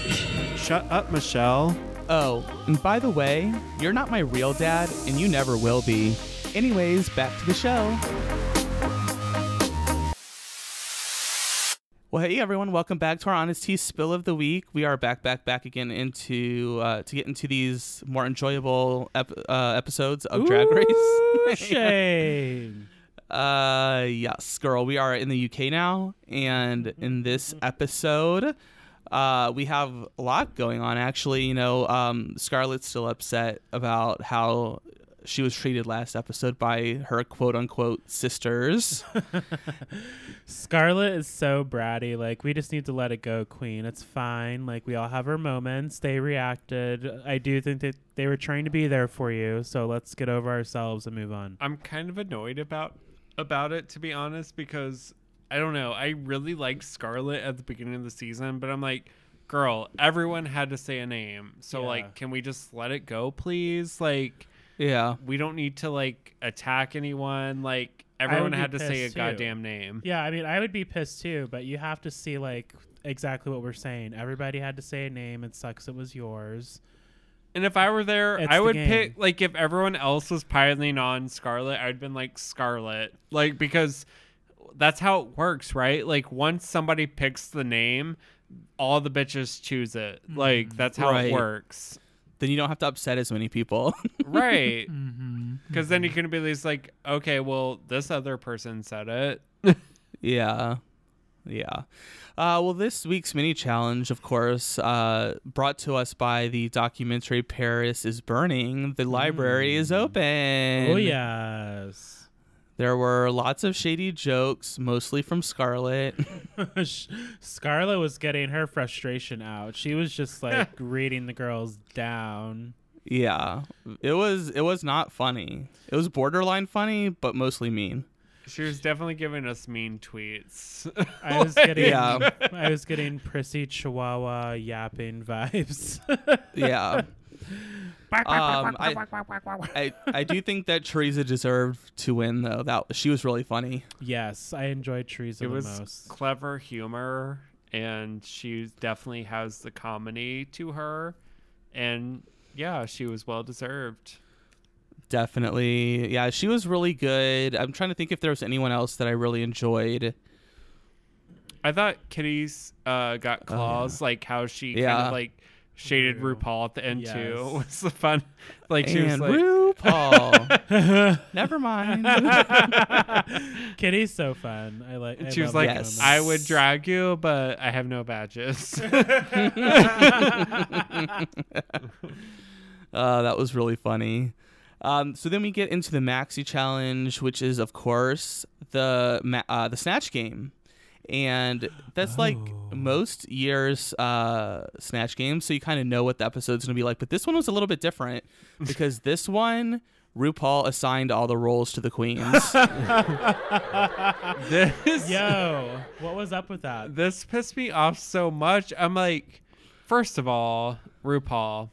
Shut up, Michelle. Oh, and by the way, you're not my real dad, and you never will be. Anyways, back to the show. Well, hey everyone, welcome back to our Honest Tea Spill of the Week. We are back, back, back again into uh, to get into these more enjoyable ep- uh, episodes of Drag Race. Shame. Uh, yes, girl. We are in the UK now, and in this episode, uh, we have a lot going on. Actually, you know, um, Scarlett's still upset about how she was treated last episode by her quote unquote sisters. Scarlett is so bratty. Like, we just need to let it go, Queen. It's fine. Like, we all have our moments. They reacted. I do think that they were trying to be there for you. So let's get over ourselves and move on. I'm kind of annoyed about about it to be honest because I don't know. I really liked Scarlett at the beginning of the season, but I'm like, girl, everyone had to say a name. So Yeah. like, can we just let it go, please? Like, Yeah. we don't need to like attack anyone. Like, everyone had to say a too. goddamn name. Yeah, I mean, I would be pissed too, but you have to see like exactly what we're saying. Everybody had to say a name. It sucks. It was yours. And if I were there, It's I would game. pick like if everyone else was piling on Scarlett, I'd been like Scarlett, like because that's how it works, right? Like once somebody picks the name, all the bitches choose it. Like that's how Right. it works, Then you don't have to upset as many people. right? Mm-hmm. Because then you can be at least like, okay, well, this other person said it. yeah. Yeah. Uh, well, this week's mini challenge, of course, uh, brought to us by the documentary Paris is Burning. The library is open. Oh yes. There were lots of shady jokes, mostly from Scarlett. Scarlett was getting her frustration out. She was just like reading the girls down. yeah. It was it was not funny. It was borderline funny, but mostly mean. She was definitely giving us mean tweets. I was getting Yeah. I was getting prissy chihuahua yapping vibes. Yeah. um, I, I I do think that Teresa deserved to win though. That she was really funny. yes, I enjoyed Teresa it the was most. clever humor, and she definitely has the comedy to her, and yeah, she was well deserved. Definitely. Yeah, she was really good. I'm trying to think if there was anyone else that I really enjoyed. I thought Kitty's uh, got claws, like how she kind of like shaded Rue. RuPaul at the end Yes. too. Was the fun? Like she was like, RuPaul. Never mind. Kitty's so fun. I like. I she was like, Yes. I would drag you, but I have no badges. Uh, that was really funny. Um, so then we get into the maxi challenge, which is of course the ma- uh, the snatch game, and that's like Oh. most years uh, snatch games. So you kind of know what the episode's gonna be like. But this one was a little bit different because this one RuPaul assigned all the roles to the queens. this Yo, what was up with that? this pissed me off so much. I'm like, first of all, RuPaul,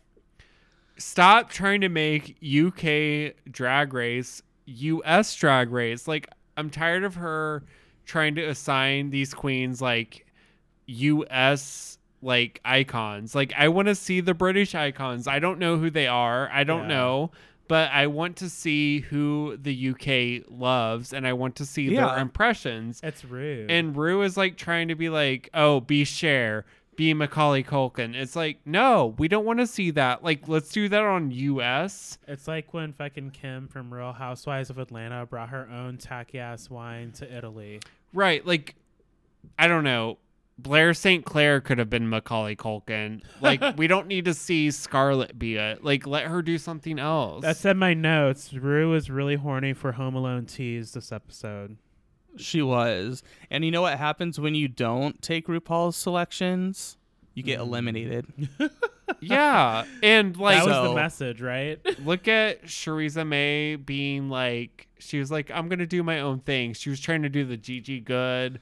stop trying to make UK drag race US drag race. Like, I'm tired of her trying to assign these queens like US like icons. Like, I want to see the British icons. I don't know who they are. I don't Yeah. know. But I want to see who the UK loves and I want to see Yeah. their impressions. It's rude. And Rue is like trying to be like, oh, be Cher, be Macaulay Culkin. It's like, no, we don't want to see that. Like, let's do that on US. it's like when fucking Kim from Real Housewives of Atlanta brought her own tacky ass wine to Italy. Right. Like, I don't know. Blair St. Clair could have been Macaulay Culkin. Like, we don't need to see Scarlett be it. Like, let her do something else. That's in my notes. Rue is really horny for Home Alone teas this episode. She was, and you know what happens when you don't take RuPaul's selections? You get mm. eliminated. yeah. And like, that was So- the message, right? look at Choriza May being like, she was like, I'm gonna do my own thing. She was trying to do the Gigi good.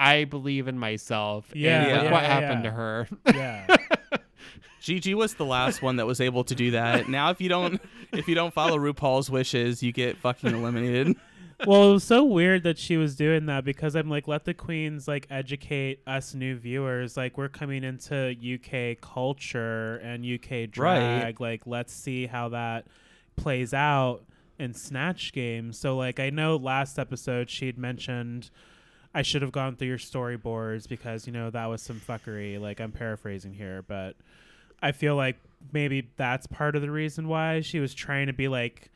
I believe in myself. Yeah, and look what yeah, happened yeah. to her. yeah. Gigi was the last one that was able to do that. Now, if you don't, if you don't follow RuPaul's wishes, you get fucking eliminated. well, it was so weird that she was doing that because I'm like, let the queens like educate us new viewers. Like, we're coming into UK culture and UK drag. Like, let's see how that plays out in Snatch Game. So, like, I know last episode she'd mentioned I should have gone through your storyboards because, you know, that was some fuckery. Like, I'm paraphrasing here, but I feel like maybe that's part of the reason why she was trying to be like,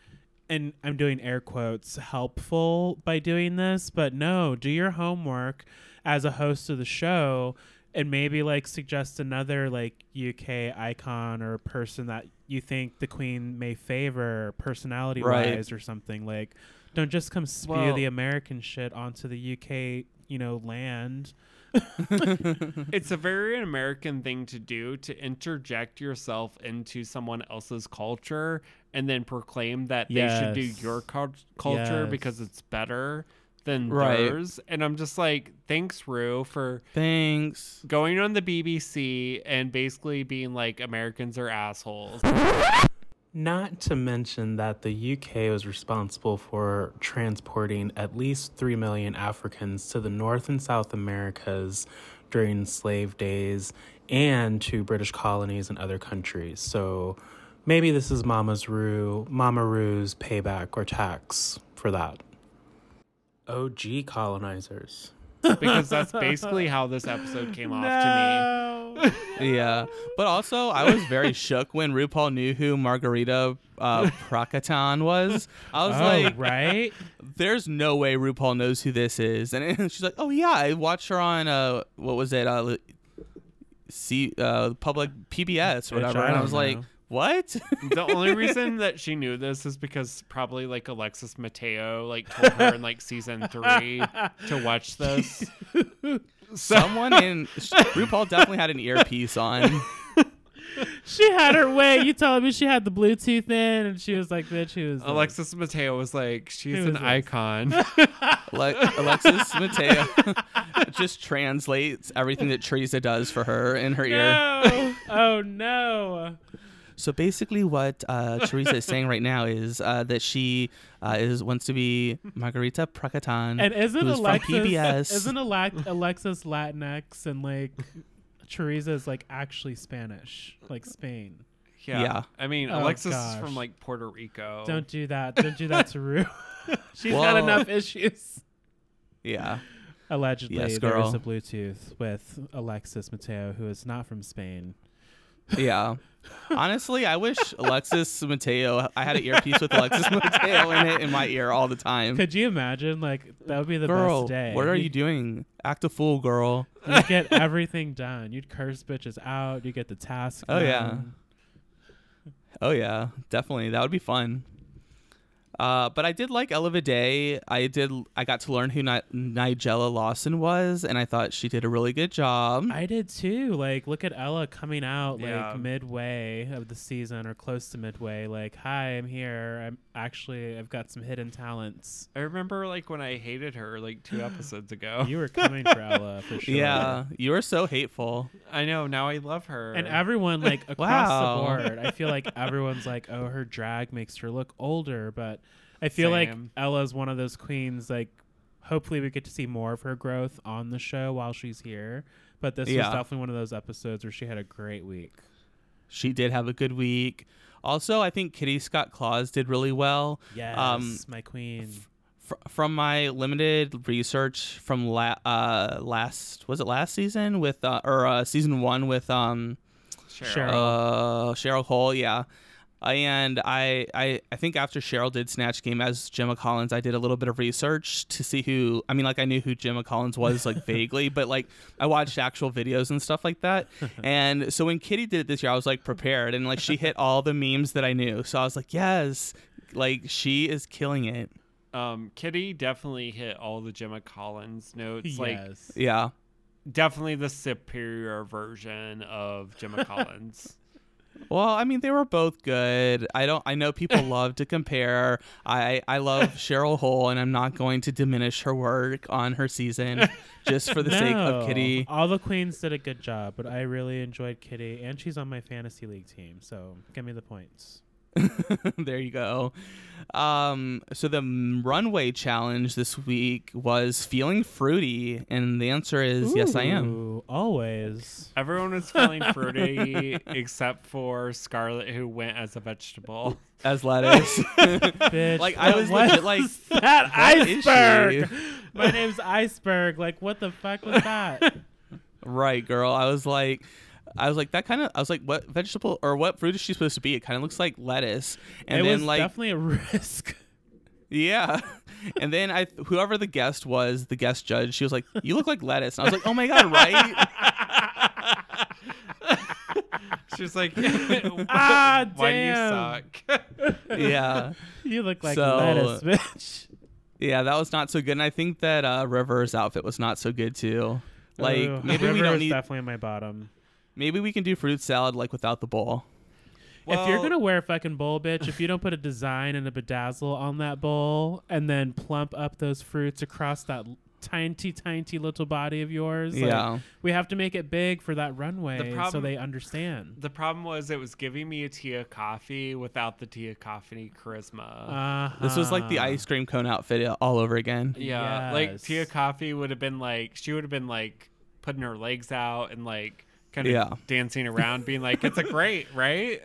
and I'm doing air quotes, helpful by doing this, but no, do your homework as a host of the show and maybe like suggest another like UK icon or person that you think the queen may favor personality wise or something like don't just come spew Well- the American shit onto the UK, you know, land. it's a very American thing to do to interject yourself into someone else's culture and then proclaim that they should do your cul- culture Yes. because it's better than Right. theirs. And I'm just like, thanks, Rue, for Thanks. going on the BBC and basically being like Americans are assholes. Not to mention that the UK was responsible for transporting at least 3 million Africans to the North and South Americas during slave days and to British colonies and other countries. So maybe this is Mama's Rue, Mama Rue's payback or tax for that. OG colonizers. because that's basically how this episode came off to me. Yeah, but also I was very shook when RuPaul knew who Margarita uh, Pracatan was. I was oh, like, right? "There's no way RuPaul knows who this is," and she's like, "Oh yeah, I watched her on uh, what was it? Uh, C uh, public PBS or Bitch, whatever." I and I don't was like, know. "What?" The only reason that she knew this is because probably like Alexis Mateo like told her in like season three to watch this. Someone in RuPaul definitely had an earpiece on. She had her way. You told me she had the Bluetooth in, and she was like, "Bitch, she was like- Alexis Mateo was like, she's Who an this? icon. Ale- Alexis Mateo just translates everything that Teresa does for her in her ear. No. oh no. So basically, what uh, Teresa is saying right now is uh, that she uh, is wants to be Margarita Pracatan, And isn't who's Alexis from PBS. isn't Alex- Alexis Latinx and like Teresa is like actually Spanish, like Spain. Yeah. Yeah. I mean, Oh, Alexis gosh. is from like Puerto Rico. Don't do that. Don't do that to Rue. She's got enough issues. yeah, Allegedly, Yes, there is girl. a Bluetooth with Alexis Mateo, who is not from Spain. yeah. Honestly, I wish Alexis Mateo. I had an earpiece with Alexis Mateo in it in my ear all the time. Could you imagine? Like that would be the girl, best day. what are you doing? Act a fool, girl. You'd get everything done. You'd curse bitches out. You get the task. Oh, yeah. Oh yeah, definitely. That would be fun. Uh, but I did like Ella Day. I did. I got to learn who Ni- Nigella Lawson was, and I thought she did a really good job. I did too. Like, look at Ella coming out Yeah. like midway of the season or close to midway. Like, hi, I'm here. I'm actually I've got some hidden talents. I remember like when I hated her like two episodes ago. You were coming for Ella for sure. yeah, you were so hateful. I know. Now I love her. And everyone like across Wow. the board, I feel like everyone's like, "Oh, her drag makes her look older," but I feel like Same. Ella's one of those queens. Like, hopefully, we get to see more of her growth on the show while she's here. But this Yeah. was definitely one of those episodes where she had a great week. She did have a good week. Also, I think Kitty Scott Claus did really well. Yes, Um, my queen. Fr- from my limited research from la- uh, last was it last season with uh, or uh, season one with um Cheryl. uh, Cheryl Cole, yeah. And I, I I think after Cheryl did Snatch Game as Gemma Collins, I did a little bit of research to see who. I mean, like I knew who Gemma Collins was like vaguely, but like I watched actual videos and stuff like that. And so when Kitty did it this year, I was like prepared, and like she hit all the memes that I knew. So I was like, yes, like she is killing it. um, Kitty definitely hit all the Gemma Collins notes. Like yes. Yeah. definitely the superior version of Gemma Collins. Well, I mean, they were both good. I don't. I know people love to compare. I I love Cheryl Hole, and I'm not going to diminish her work on her season just for the sake of Kitty. All the queens did a good job, but I really enjoyed Kitty, and she's on my fantasy league team. So give me the points. there you go. Um, so the runway challenge this week was feeling fruity, and the answer is yes, I am. Ooh, Always. Everyone was feeling fruity except for Scarlett, who went as a vegetable. As lettuce. Bitch, Like, I was was legit like, that what is she? iceberg. My name's Iceberg. Like, what the fuck was that? right, girl. I was like. I was like that kind of. I was like, what vegetable or what fruit is she supposed to be? It kind of looks like lettuce, and it then was like definitely a risk. Yeah. And then I whoever the guest was, the guest judge, she was like, You look like lettuce. And I was like, Oh my god, right? She was like, Ah, "Why damn. do you suck?" yeah. You look like So- lettuce, bitch. Yeah, that was not so good. And I think that uh River's outfit was not so good too. Like Ooh, maybe we don't is need definitely my bottom. Maybe we can do fruit salad like without the bowl. if you're gonna wear a fucking bowl, bitch, if you don't put a design and a bedazzle on that bowl and then plump up those fruits across that l- tiny, tiny little body of yours, like, Yeah. we have to make it big for that runway so problem- they understand. The problem was it was giving me a Tia Kofi without the Tia Kofi charisma. Uh-huh. This was like the ice cream cone outfit all over again. yeah, like yes. Tia Kofi would have been like she would have been like putting her legs out and like kind of Yeah. dancing around, being like, "It's a great, right?"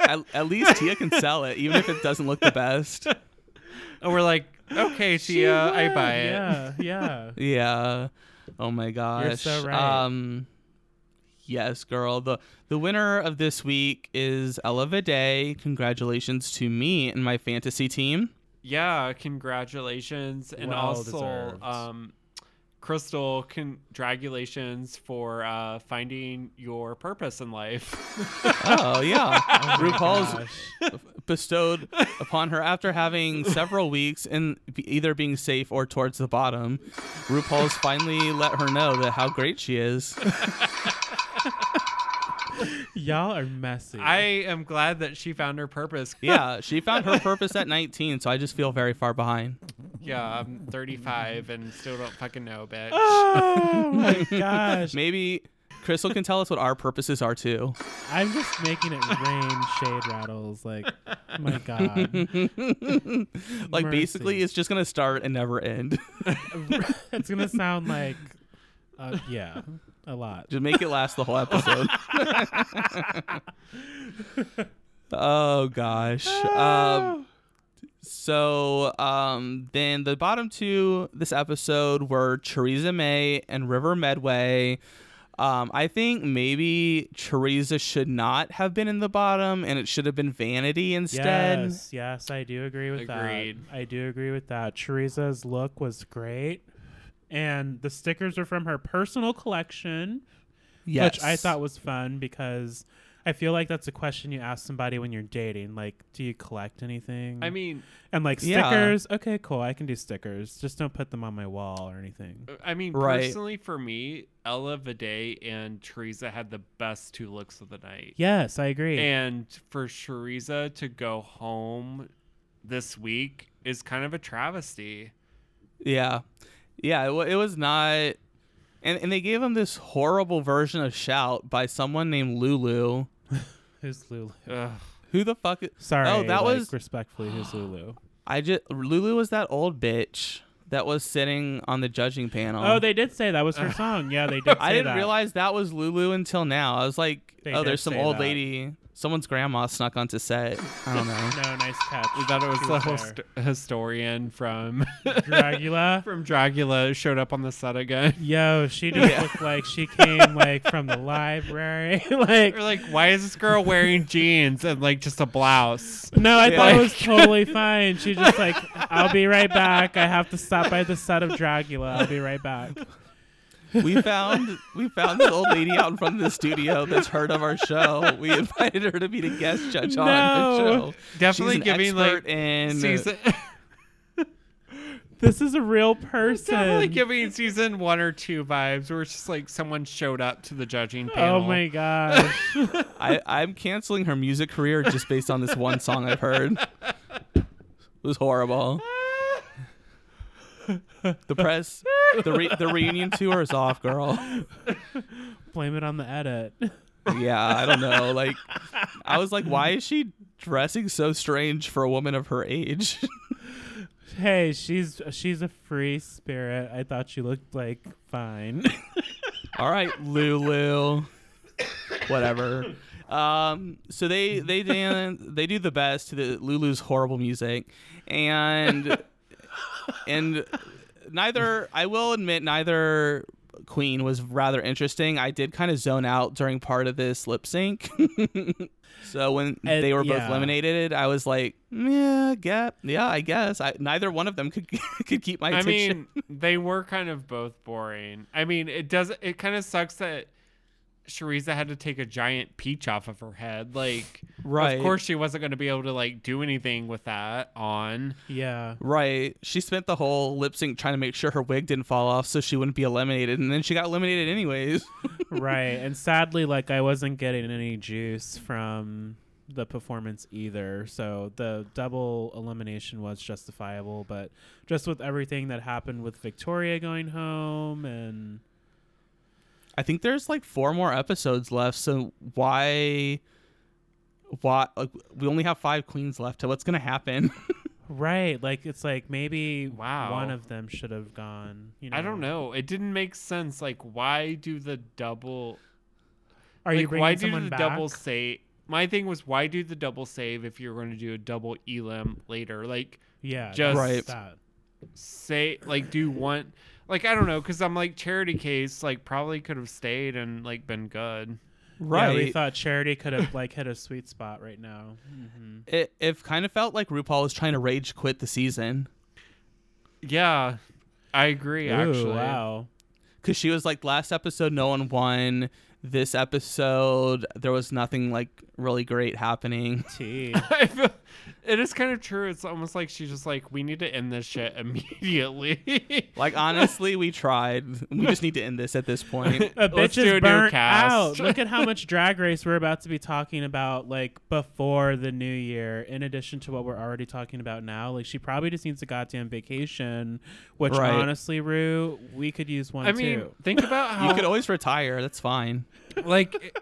at, at least Tia can sell it, even if it doesn't look the best. and we're like, "Okay, She Tia, I buy it." Yeah, yeah. Yeah. Oh my gosh. so right. Um Yes, girl. The the winner of this week is Ella Day. Congratulations to me and my fantasy team. Yeah, congratulations, and Well also deserved. um, Krystal, congratulations for uh, finding your purpose in life. Oh yeah. Oh RuPaul's bestowed upon her after having several weeks in either being safe or towards the bottom. RuPaul's finally let her know that how great she is. Y'all are messy. I am glad that she found her purpose. Yeah, she found her purpose at 19, so I just feel very far behind. Yeah, I'm 35 and still don't fucking know, bitch. oh my gosh. Maybe Krystal can tell us what our purposes are too. I'm just making it rain shade rattles. Like, my God. like basically it's just gonna start and never end. it's going to sound like, uh, yeah, a lot. just make it last the whole episode. oh gosh. Um so um then the bottom two this episode were Choriza May and River Medway. Um, I think maybe Teresa should not have been in the bottom, and it should have been Vanity instead. Yes, yes, I do agree with Agreed. that. I do agree with that. Teresa's look was great. And the stickers are from her personal collection, Yes, which I thought was fun because I feel like that's a question you ask somebody when you're dating. Like, do you collect anything? I mean, and like Yeah. stickers, okay, cool. I can do stickers. Just don't put them on my wall or anything. Uh, I mean, Right. personally, for me, Ella Vaday and Teresa had the best two looks of the night. Yes, I agree. And for Teresa to go home this week is kind of a travesty. Yeah, yeah. It, it was not, and and they gave him this horrible version of "Shout" by someone named Lulu. who's Lulu? Ugh. Who the fuck? i- Sorry. Oh, that like, was respectfully, who's Lulu? I just Lulu was that old bitch that was sitting on the judging panel. Oh, they did say that was her song. Yeah, they did. Say I didn't that. realize that was Lulu until now. I was like, They oh, there's some old that. lady, someone's grandma snuck onto set. I don't know. No, nice catch. We thought it was She the there. host- historian from Dragula. from Dragula showed up on the set again. Yo, she just looked like she came like from the library. like, We're like, why is this girl wearing jeans and like just a blouse? no, I thought it was totally fine. She just like, I'll be right back. I have to stop by the set of Dragula. I'll be right back. we found we found this old lady out in front of the studio that's heard of our show. We invited her to be the guest judge on the show. Definitely She's an giving expert like in season. This is a real person. Definitely giving season one or two vibes, where it's just like someone showed up to the judging oh panel. Oh my gosh. I, I'm canceling her music career just based on this one song I've heard. It was horrible. The press, the re, the reunion tour is off, girl. Blame it on the edit. Yeah, I don't know. Like, I was like, why is she dressing so strange for a woman of her age? Hey, she's she's a free spirit. I thought she looked like fine. All right, Lulu. Whatever. Um, so they they dan they do the best to the Lulu's horrible music, and and neither I will admit neither queen was rather interesting. I did kind of zone out during part of this lip sync. so when Uh, they were both yeah. eliminated, I was like, yeah, yeah, yeah, I guess. I neither one of them could could keep my I attention. mean, they were kind of both boring. I mean, it does. It kind of sucks that Choriza had to take a giant peach off of her head. Like, Right. Of course, she wasn't going to be able to like do anything with that on. yeah. Right. She spent the whole lip sync trying to make sure her wig didn't fall off so she wouldn't be eliminated, and then she got eliminated anyways. right. And sadly, like I wasn't getting any juice from the performance either. So the double elimination was justifiable, but just with everything that happened with Victoria going home and I think there's like four more episodes left. So why? Why? Like, we only have five queens left. So what's gonna happen? right, like it's like maybe Wow. one of them should have gone. You know, I don't know. It didn't make sense. Like, why do the double? Are you like, bringing why do the back? double save? My thing was, why do the double save if you're going to do a double elim later? Like, yeah, just- Right. say like do one like I don't know because I'm like Charity Kase like probably could have stayed and like been good. Yeah, we thought Charity could have like hit a sweet spot right now. hmm it, it kind of felt like RuPaul was trying to rage quit the season Yeah, I agree. actually, wow. because she was like last episode no one won. This episode there was nothing like really great happening. T. I feel it is kind of true. It's almost like she's just like we need to end this shit immediately. Like honestly, we tried. We just need to end this at this point. A Let's bitch do a is new burnt cast. out. Look at how much drag race we're about to be talking about like before the new year, in addition to what we're already talking about now. Like she probably just needs a goddamn vacation, which Right. honestly, Rue, we could use one I mean, too. think about how You could always retire. That's fine. like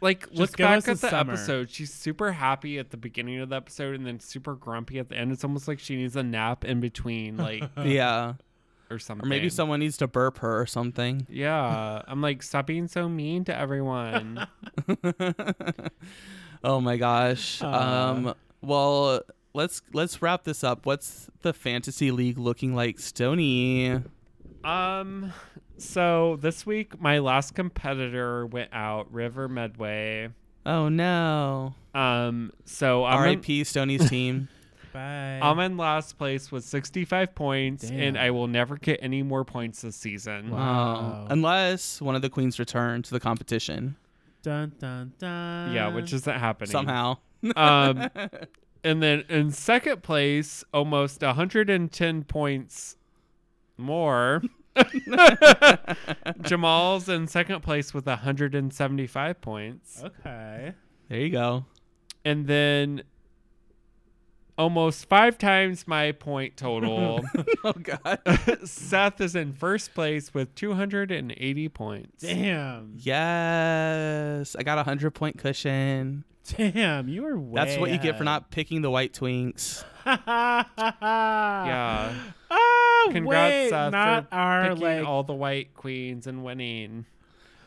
like look back at the summer. episode she's super happy at the beginning of the episode and then super grumpy at the end it's almost like she needs a nap in between like yeah. or something Or maybe someone needs to burp her or something. yeah i'm like stop being so mean to everyone oh my gosh. Aw. Um well, let's let's wrap this up. What's the fantasy league looking like, Stony? um so this week my last competitor went out river medway Oh no. um so i'm in, R.I.P. Stony's team. Bye. I'm in last place with 65 points and i will never get any more points this season Wow. Unless one of the queens return to the competition dun dun dun. yeah which isn't happening somehow. Um, and then in second place, almost 110 points more. Jamal's in second place with 175 points. okay. There you go. And then almost five times my point total. Oh god. Seth is in first place with 280 points. Damn. yes. I got a hundred point cushion. Damn. You were way That's what you get for not picking the white twinks. yeah. Yeah. Oh, Congrats, wait, Seth, not for our picking like. all the white queens and winning.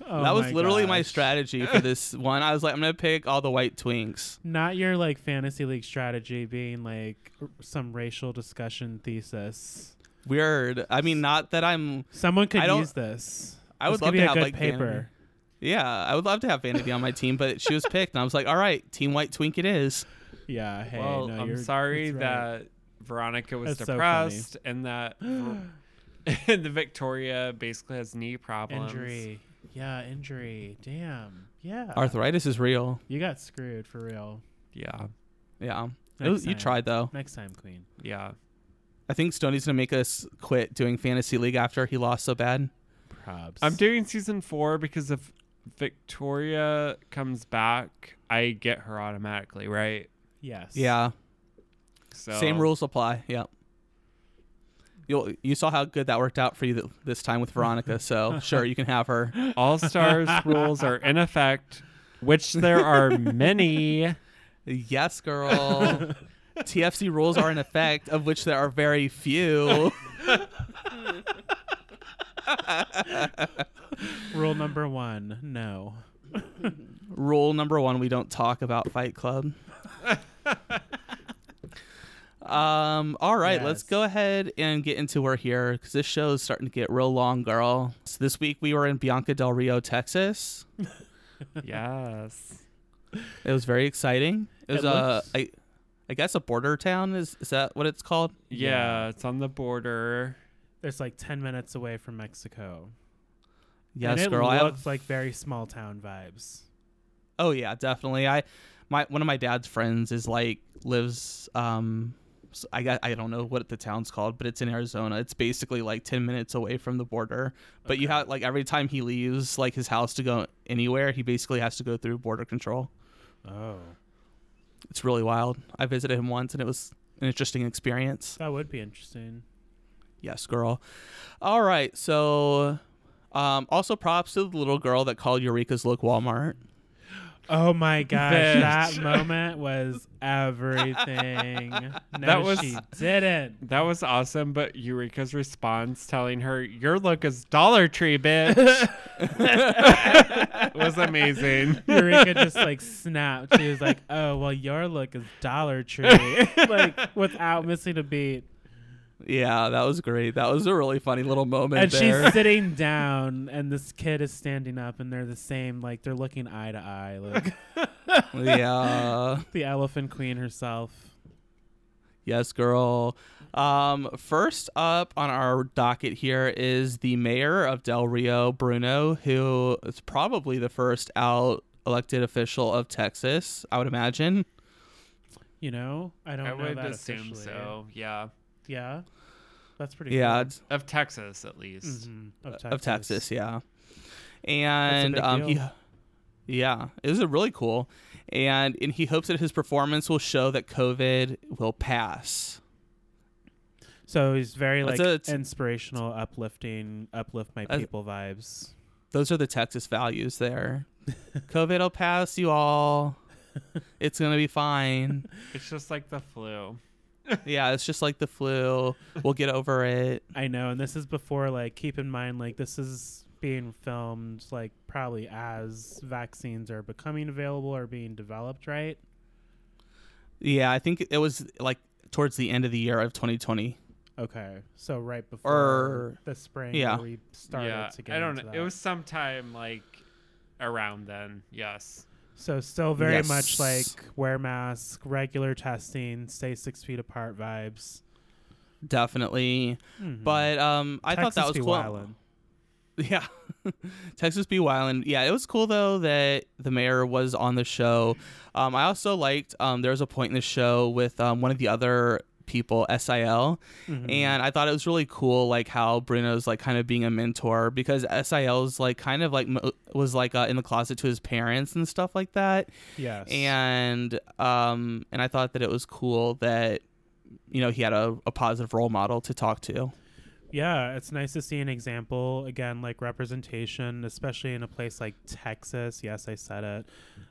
oh that was my literally my strategy for this one. I was like, I'm gonna pick all the white twinks. Not your like fantasy league strategy being like r- some racial discussion thesis. Weird. I mean, not that I'm. Someone could I don't- use this. I would This love be to a have good like paper. Vanity. Yeah, I would love to have Vanity on my team, but she was picked, and I was like, all right, Team White Twink it is. Yeah. Hey. well, no, I'm you're- sorry right. that Veronica was That's so depressed and that and the Victoria basically has knee problems. injury. Yeah, injury. Damn. Yeah. Arthritis is real. You got screwed for real. Yeah, Yeah. Oh, Next was- you time. tried though. Next time, Queen. yeah. I think Stoney's gonna make us quit doing fantasy league after he lost so bad. Probs. I'm doing season four because if Victoria comes back, I get her automatically, right? Yes. Yeah. So Same rules apply. Yep. You you saw how good that worked out for you th- this time with Veronica, so sure you can have her. All stars rules are in effect, which there are many. Yes, girl. TFC rules are in effect, of which there are very few. Rule number one: No. Rule number one: we don't talk about Fight Club. Um. All right, let's go ahead and get into our here because this show is starting to get real long, girl. So this week we were in Bianca Del Rio, Texas. Yes. It was very exciting. It was It looks- I, I guess a border town. Is is that what it's called? Yeah, it's on the border. There's like ten minutes away from Mexico. Yes, and it girl. I looks have, like very small town vibes. oh yeah, definitely. I my one of my dad's friends is like lives um I got I don't know what the town's called, but it's in Arizona. It's basically like 10 minutes away from the border. But you have like every time he leaves like his house to go anywhere, he basically has to go through border control. Oh. It's really wild. I visited him once, and it was an interesting experience. That would be interesting. Yes, girl. All right, so um, also props to the little girl that called Eureka's look Walmart. Oh my gosh, Bitch. that moment was everything. No, That was- she didn't. That was awesome, but Eureka's response telling her, Your look is Dollar Tree, bitch, was amazing. Eureka just like snapped. She was like, "Oh, well, your look is Dollar Tree," like without missing a beat. Yeah, that was great. That was a really funny little moment and there. she's sitting down, and this kid is standing up, and they're the same. Like they're looking eye to eye, like yeah. the Elephant Queen herself. Yes, girl. Um, first up on our docket here is the mayor of Del Rio, Bruno, who is probably the first out elected official of Texas, I would imagine. You know, I don't I know would that assume officially. so. Yeah. Yeah, that's pretty. Yeah, cool. it's- Of Texas, at least. Mhm, of Texas. of Texas, yeah. And big um, he, yeah, it was a really cool, and and he hopes that his performance will show that COVID will pass. So he's very That's like a- it's- inspirational, uplifting, uplift my That's- people vibes. Those are the Texas values there. COVID will pass, you all. It's gonna be fine. It's just like the flu. Yeah, it's just like the flu. We'll get over it. I know, and this is before like keep in mind like this is being filmed like probably as vaccines are becoming available or being developed, right? Yeah, I think it was like towards the end of the year of 2020. Okay, so right before Or- the spring, yeah. we started yeah. to get I don't into know. that. It was sometime like around then. Yes. So still very Yes. much like wear mask, regular testing, stay six feet apart vibes. Definitely. Mhm. But um, I thought that was cool. wildin'. Yeah. Texas be wildin'. Yeah, it was cool though that the mayor was on the show. Um, I also liked um, there was a point in the show with um, one of the other people, SIL, Mhm. and I thought it was really cool, like how Bruno's like kind of being a mentor because SIL's like kind of like mo- was like uh, in the closet to his parents and stuff like that, yes, and um, and I thought that it was cool that you know he had a, a positive role model to talk to. Yeah, it's nice to see an example again, like representation, especially in a place like Texas. Yes, I said it.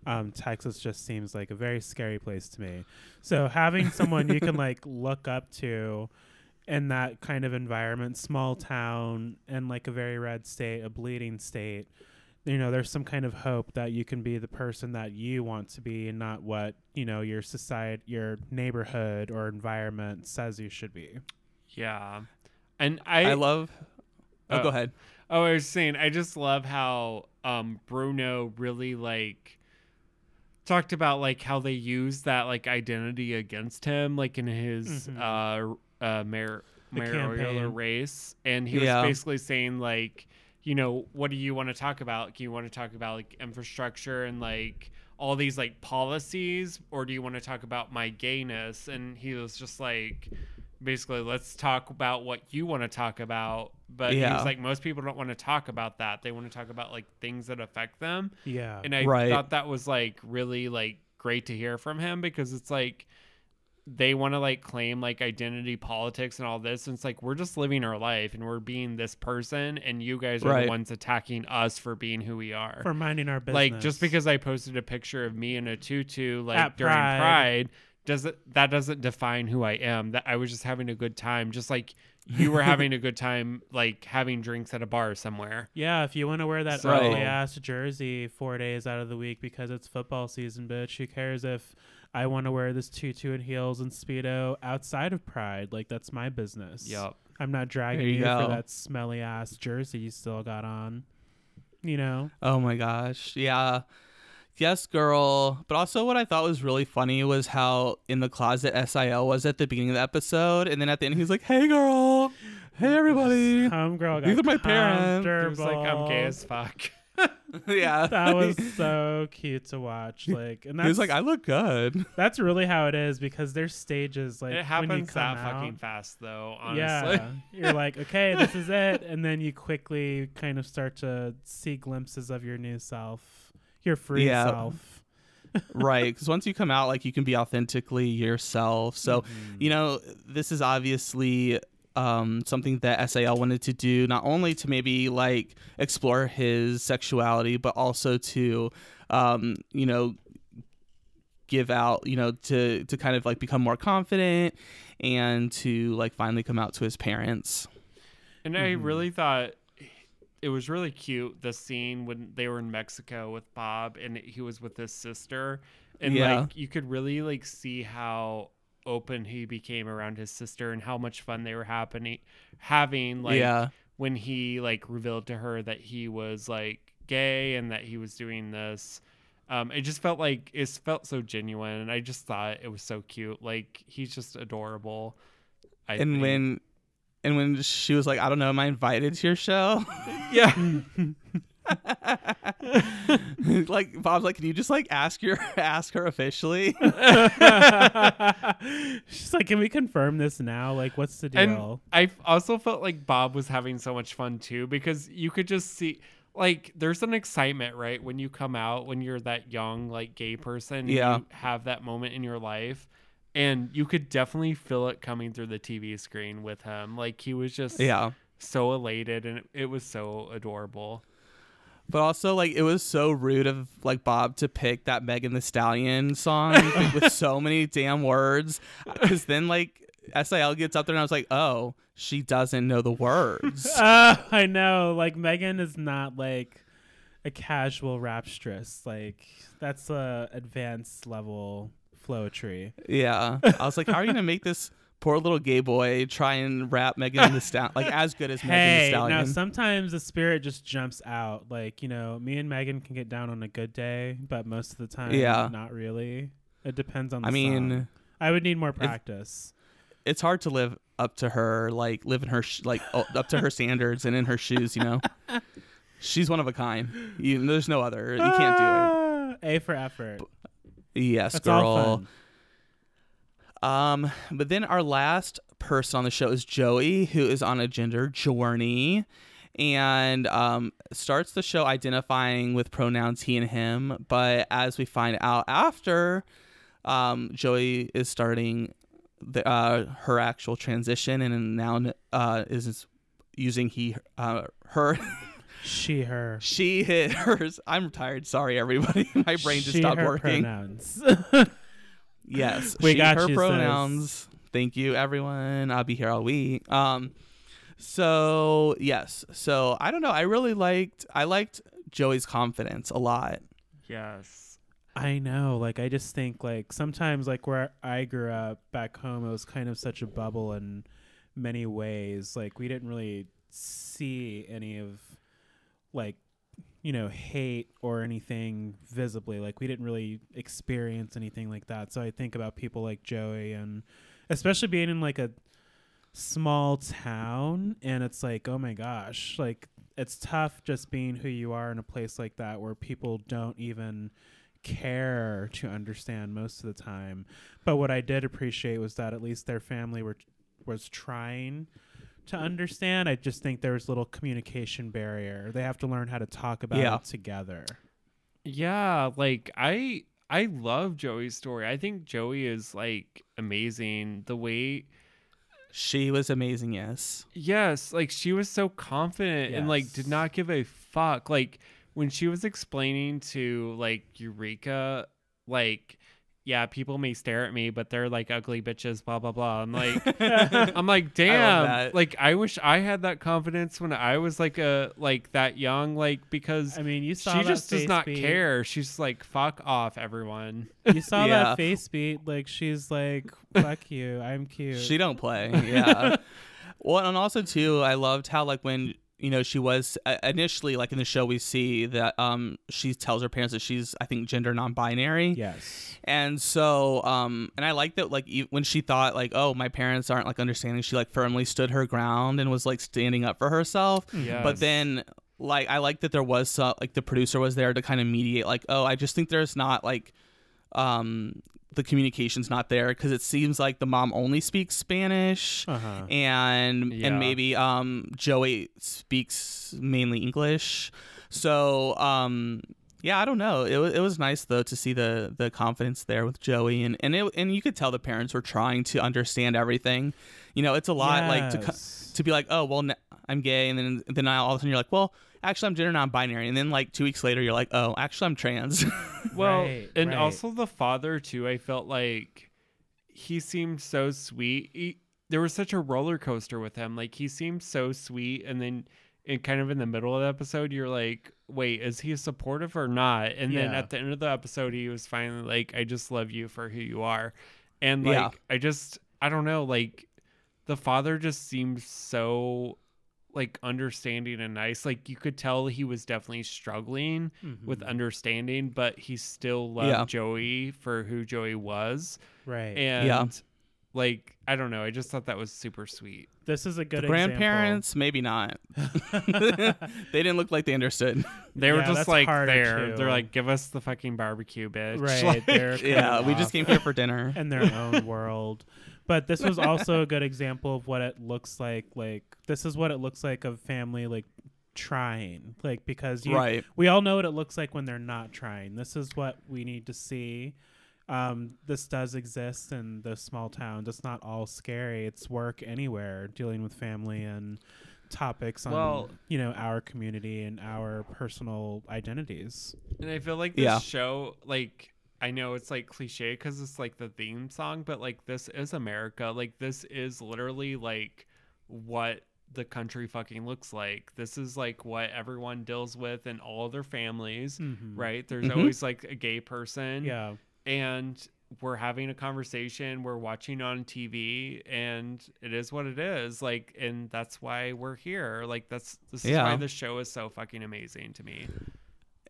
Um, Texas just seems like a very scary place to me. So having someone you can like look up to in that kind of environment, small town, and like a very red state, a bleeding state, you know, there's some kind of hope that you can be the person that you want to be, and not what you know your society, your neighborhood, or environment says you should be. Yeah. And I, I, love. Oh, uh, go ahead. Oh, I was saying, I just love how um, Bruno really like talked about like how they use that like identity against him, like in his Mhm. uh, uh, mayor mayoral race, and he Yeah. was basically saying like, you know, what do you want to talk about? Do you want to talk about like infrastructure and like all these like policies, or do you want to talk about my gayness? And he was just like, basically, let's talk about what you want to talk about. But Yeah. was like, most people don't want to talk about that. They want to talk about like things that affect them. Yeah, And I Right. thought that was like really like great to hear from him because it's like they want to like claim like identity politics and all this and it's like we're just living our life and we're being this person and you guys are Right. the ones attacking us for being who we are for minding our business. like just because i posted a picture of me in a tutu like At during Pride. pride, doesn't that doesn't define who i am that i was just having a good time just like you were having a good time like having drinks at a bar somewhere Yeah, if you want to wear that So- ugly ass jersey four days out of the week because it's football season, bitch, who cares if I want to wear this tutu and heels and speedo outside of Pride? Like that's my business. yep I'm not dragging There you you, for that smelly ass jersey you still got on. You know, Oh my gosh. Yeah. Yes, girl. But also, what I thought was really funny was how in the closet SIL was at the beginning of the episode, and then at the end he's like, "Hey, girl. Hey, everybody." homegirl got These are my parents. he was like i'm gay as fuck yeah, That was so cute to watch. Like, and that's he was like, "I look good." that's really how it is because there's stages like it when you happens come that out, fucking fast though honestly Yeah. You're like, okay, this is it. And then you quickly kind of start to see glimpses of your new self, your free Yeah. self. right because once you come out like you can be authentically yourself so Mm-hmm. you know this is obviously um, something that sal wanted to do not only to maybe like explore his sexuality but also to um, you know give out you know to to kind of like become more confident and to like finally come out to his parents And I really thought it was really cute the scene when they were in Mexico with Bob and he was with his sister. And Yeah. like you could really like see how open he became around his sister and how much fun they were happening having like yeah when he like revealed to her that he was like gay and that he was doing this um it just felt like it felt so genuine and i just thought it was so cute like he's just adorable I and think. when and when she was like i don't know am i invited to your show yeah like bob's like can you just like ask your ask her officially She's like, can we confirm this now? Like, what's the and deal? I f- also felt like Bob was having so much fun too because you could just see like there's an excitement right when you come out when you're that young like gay person Yeah. you have that moment in your life and you could definitely feel it coming through the TV screen with him. Like he was just yeah. so elated and it, it was so adorable. But also like it was so rude of like bob to pick that megan thee stallion song with so many damn words. Because then like sil gets up there and i was like oh she doesn't know the words. Uh, I know. Like, Megan is not like a casual rapstress. Like, that's a advanced level flowetry. Yeah. I was like, how are you gonna make this poor little gay boy try and rap Megan Thee Stallion like as good as Megan the Hey, Stallion? now sometimes the spirit just jumps out. Like, you know, me and Megan can get down on a good day, but most of the time, Yeah. not really. It depends on the I mean, song. I would need more practice. it's hard to live up to her, like live in her sh- like up to her standards and in her shoes. You know, she's one of a kind. You, there's no other. You can't do it. A for effort. Yes, That's girl. Um, but then our last person on the show is Joey, who is on a gender journey and um, starts the show identifying with pronouns he and him. But as we find out after, um, Joey is starting the, uh, her actual transition and now uh, is using he, uh, her, She, her. she, hers. I'm tired. Sorry, everybody. My brain just She, stopped her working. Pronouns. Yes, We she, got her you, sis. pronouns. Thank you, everyone. I'll be here all week. Um, so yes, so I don't know. I really liked. I liked Joey's confidence a lot. yes I know. Like I just think like sometimes like where I grew up back home, it was kind of such a bubble in many ways. Like we didn't really see any of like you know hate or anything visibly. Like we didn't really experience anything like that. So I think about people like Joey and especially being in like a small town and it's like oh my gosh like it's tough just being who you are in a place like that where people don't even care to understand most of the time. But what I did appreciate was that at least their family were was trying to understand. I just think there was a little communication barrier. They have to learn how to talk about Yeah. it together. Yeah, like I I love Joey's story. I think Joey is like amazing. The way She was amazing. Yes. yes, like she was so confident and like did not give a fuck. Like when she was explaining to like Eureka, like yeah, people may stare at me, but they're like ugly bitches, blah blah blah. I'm like I'm like, damn. that. Like I wish I had that confidence when I was like a like that young, like because I mean, you saw she that just does not beat. care. She's like, fuck off, everyone. You saw Yeah. that face beat. Like she's like, "Fuck you, I'm cute." She don't play. Yeah. well, and also too, I loved how like when you know she was uh, initially like in the show we see that um she tells her parents that she's I think gender non-binary. yes. And so, um, and I like that, like, e- when she thought, like, oh, my parents aren't like understanding, she like firmly stood her ground and was like standing up for herself. Yes. But then, like, I like that there was some, like, the producer was there to kind of mediate, like, oh, I just think there's not, like, um, the communication's not there because it seems like the mom only speaks Spanish. Uh-huh. And Yeah. and maybe um Joey speaks mainly English, so um yeah, I don't know. It was it was nice though to see the the confidence there with Joey, and and it and you could tell the parents were trying to understand everything. You know, it's a lot like to to be like, oh well, I'm gay, and then then I all of a sudden you're like, well, actually I'm gender non-binary, and then like two weeks later you're like, oh, actually I'm trans. Well, Right, and right. also the father too. I felt like he seemed so sweet. He, there was such a roller coaster with him. Like he seemed so sweet, and then, and kind of in the middle of the episode, you're like, wait, is he supportive or not? And then at the end of the episode, he was finally like, I just love you for who you are, and like Yeah. I just, I don't know, like the father just seems so like understanding and nice like you could tell he was definitely struggling with mm-hmm. understanding, but he still loved Yeah. Joey for who Joey was. right. And like, I don't know, I just thought that was super sweet. this is a good the grandparents, maybe not. they didn't look like they understood. They were Yeah, just like there. too. They're like, give us the fucking barbecue, bitch. Right. Like, yeah, of we just came here for dinner. in their own world. But this was also a good example of what it looks like. Like this is what it looks like of family like trying. Like because you, Right. we all know what it looks like when they're not trying. This is what we need to see. Um, this does exist in the small towns. It's not all scary. It's work anywhere dealing with family and topics on Well- you know our community and our personal identities. And I feel like this Yeah. show, like, I know it's like cliche because it's like the theme song, but like, this is America. Like, this is literally like what the country fucking looks like. This is like what everyone deals with in all of their families, Mhm. right? There's Mhm. always like a gay person. Yeah. and we're having a conversation we're watching on tv and it is what it is like and that's why we're here like that's this is Yeah. why the show is so fucking amazing to me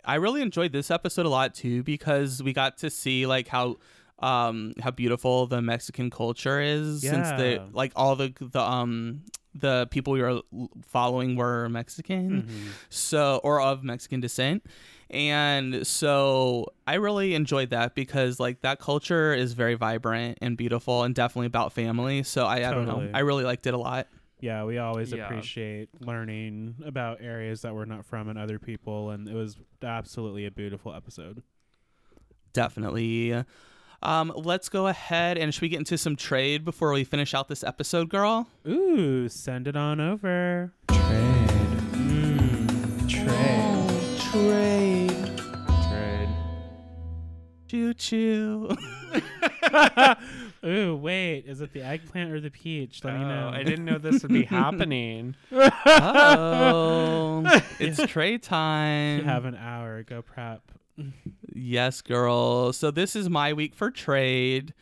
I really enjoyed this episode a lot too because we got to see like how um how beautiful the Mexican culture is yeah. since the like all the the um the people we were following were Mexican Mhm. so or of Mexican descent and so I really enjoyed that because like that culture is very vibrant and beautiful and definitely about family so I, I don't know I really liked it a lot Yeah, we always Yeah. appreciate learning about areas that we're not from and other people, and it was absolutely a beautiful episode. definitely um let's go ahead and should we get into some trade before we finish out this episode girl Ooh, send it on over. Trade. Mm, trade. Trade. trade Choo choo. Ooh, wait, is it the eggplant or the peach? Let me know. Oh, i didn't know this would be happening oh, it's tray time. You have an hour. Go prep. Yes, girl. So this is my week for trade,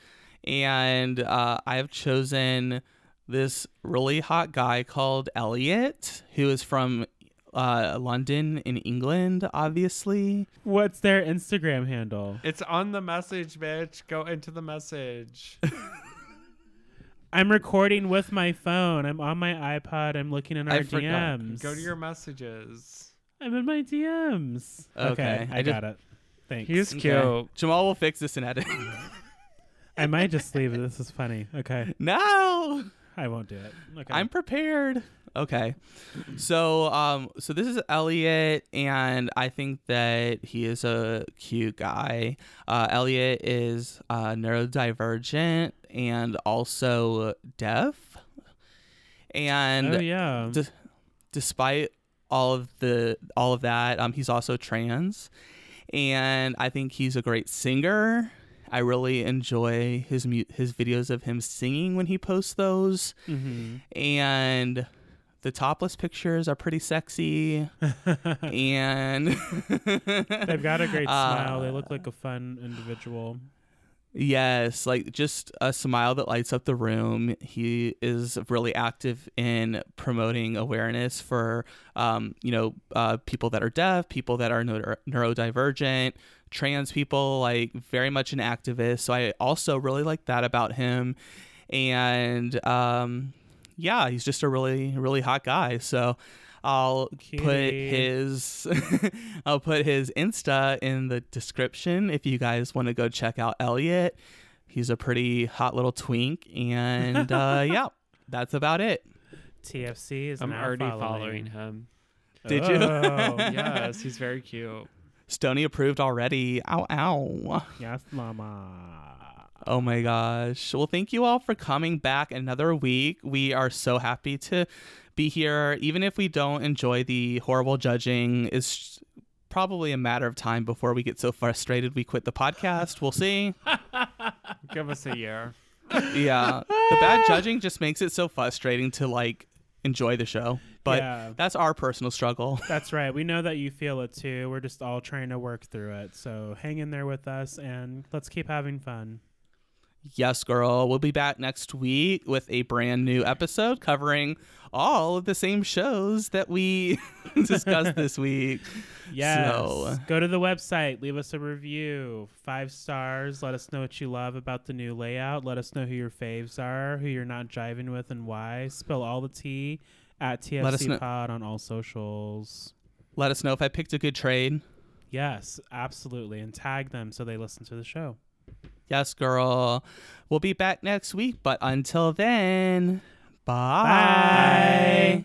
and uh, I have chosen this really hot guy called Elliott, who is from uh, London in England, obviously. What's their Instagram handle? it's on the message bitch go into the message I'm recording with my phone. I'm on my iPod. I'm looking in our I forgot. DMs. go to your messages I'm in my DMs. Okay, I, I just- got it. Thanks. he's Okay. cute Jamal will fix this in edit. I might just leave it. This is funny. Okay. no. I won't do it. Okay. I'm prepared. Okay. So um so this is Elliott and I think that he is a cute guy. Uh Elliott is uh neurodivergent and also deaf. And oh yeah. d- despite all of the all of that, um he's also trans and I think he's a great singer. I really enjoy his mu- his videos of him singing when he posts those mm-hmm. and the topless pictures are pretty sexy and They've got a great smile. They Uh, look like a fun individual. yes like just a smile that lights up the room he is really active in promoting awareness for um, you know uh, people that are deaf people that are neuro- neurodivergent trans people like very much an activist so i also really like that about him and um, yeah he's just a really really hot guy so I'll put his I'll put his Insta in the description if you guys want to go check out Elliott. He's a pretty hot little twink and uh yeah, that's about it. TFC is i'm now already following, following him Did you? Oh, yes he's very cute Stony approved already. Ow, ow. Yes, mama. Oh my gosh. Well, thank you all for coming back another week. We are so happy to be here. Even if we don't enjoy the horrible judging, it's probably a matter of time before we get so frustrated we quit the podcast. We'll see. Give us a year. yeah. The bad judging just makes it so frustrating to like enjoy the show. But Yeah. that's our personal struggle. That's right. We know that you feel it too. We're just all trying to work through it. So hang in there with us and let's keep having fun. Yes, girl. We'll be back next week with a brand new episode covering all of the same shows that we discussed this week. Yes. So- Go to the website, leave us a review, five stars. Let us know what you love about the new layout. Let us know who your faves are, who you're not jiving with, and why. Spill all the tea at Let us TFC know- Pod on all socials. Let us know if I picked a good trade. Yes, absolutely. And tag them so they listen to the show. Yes, girl. We'll be back next week, but until then, bye. Bye.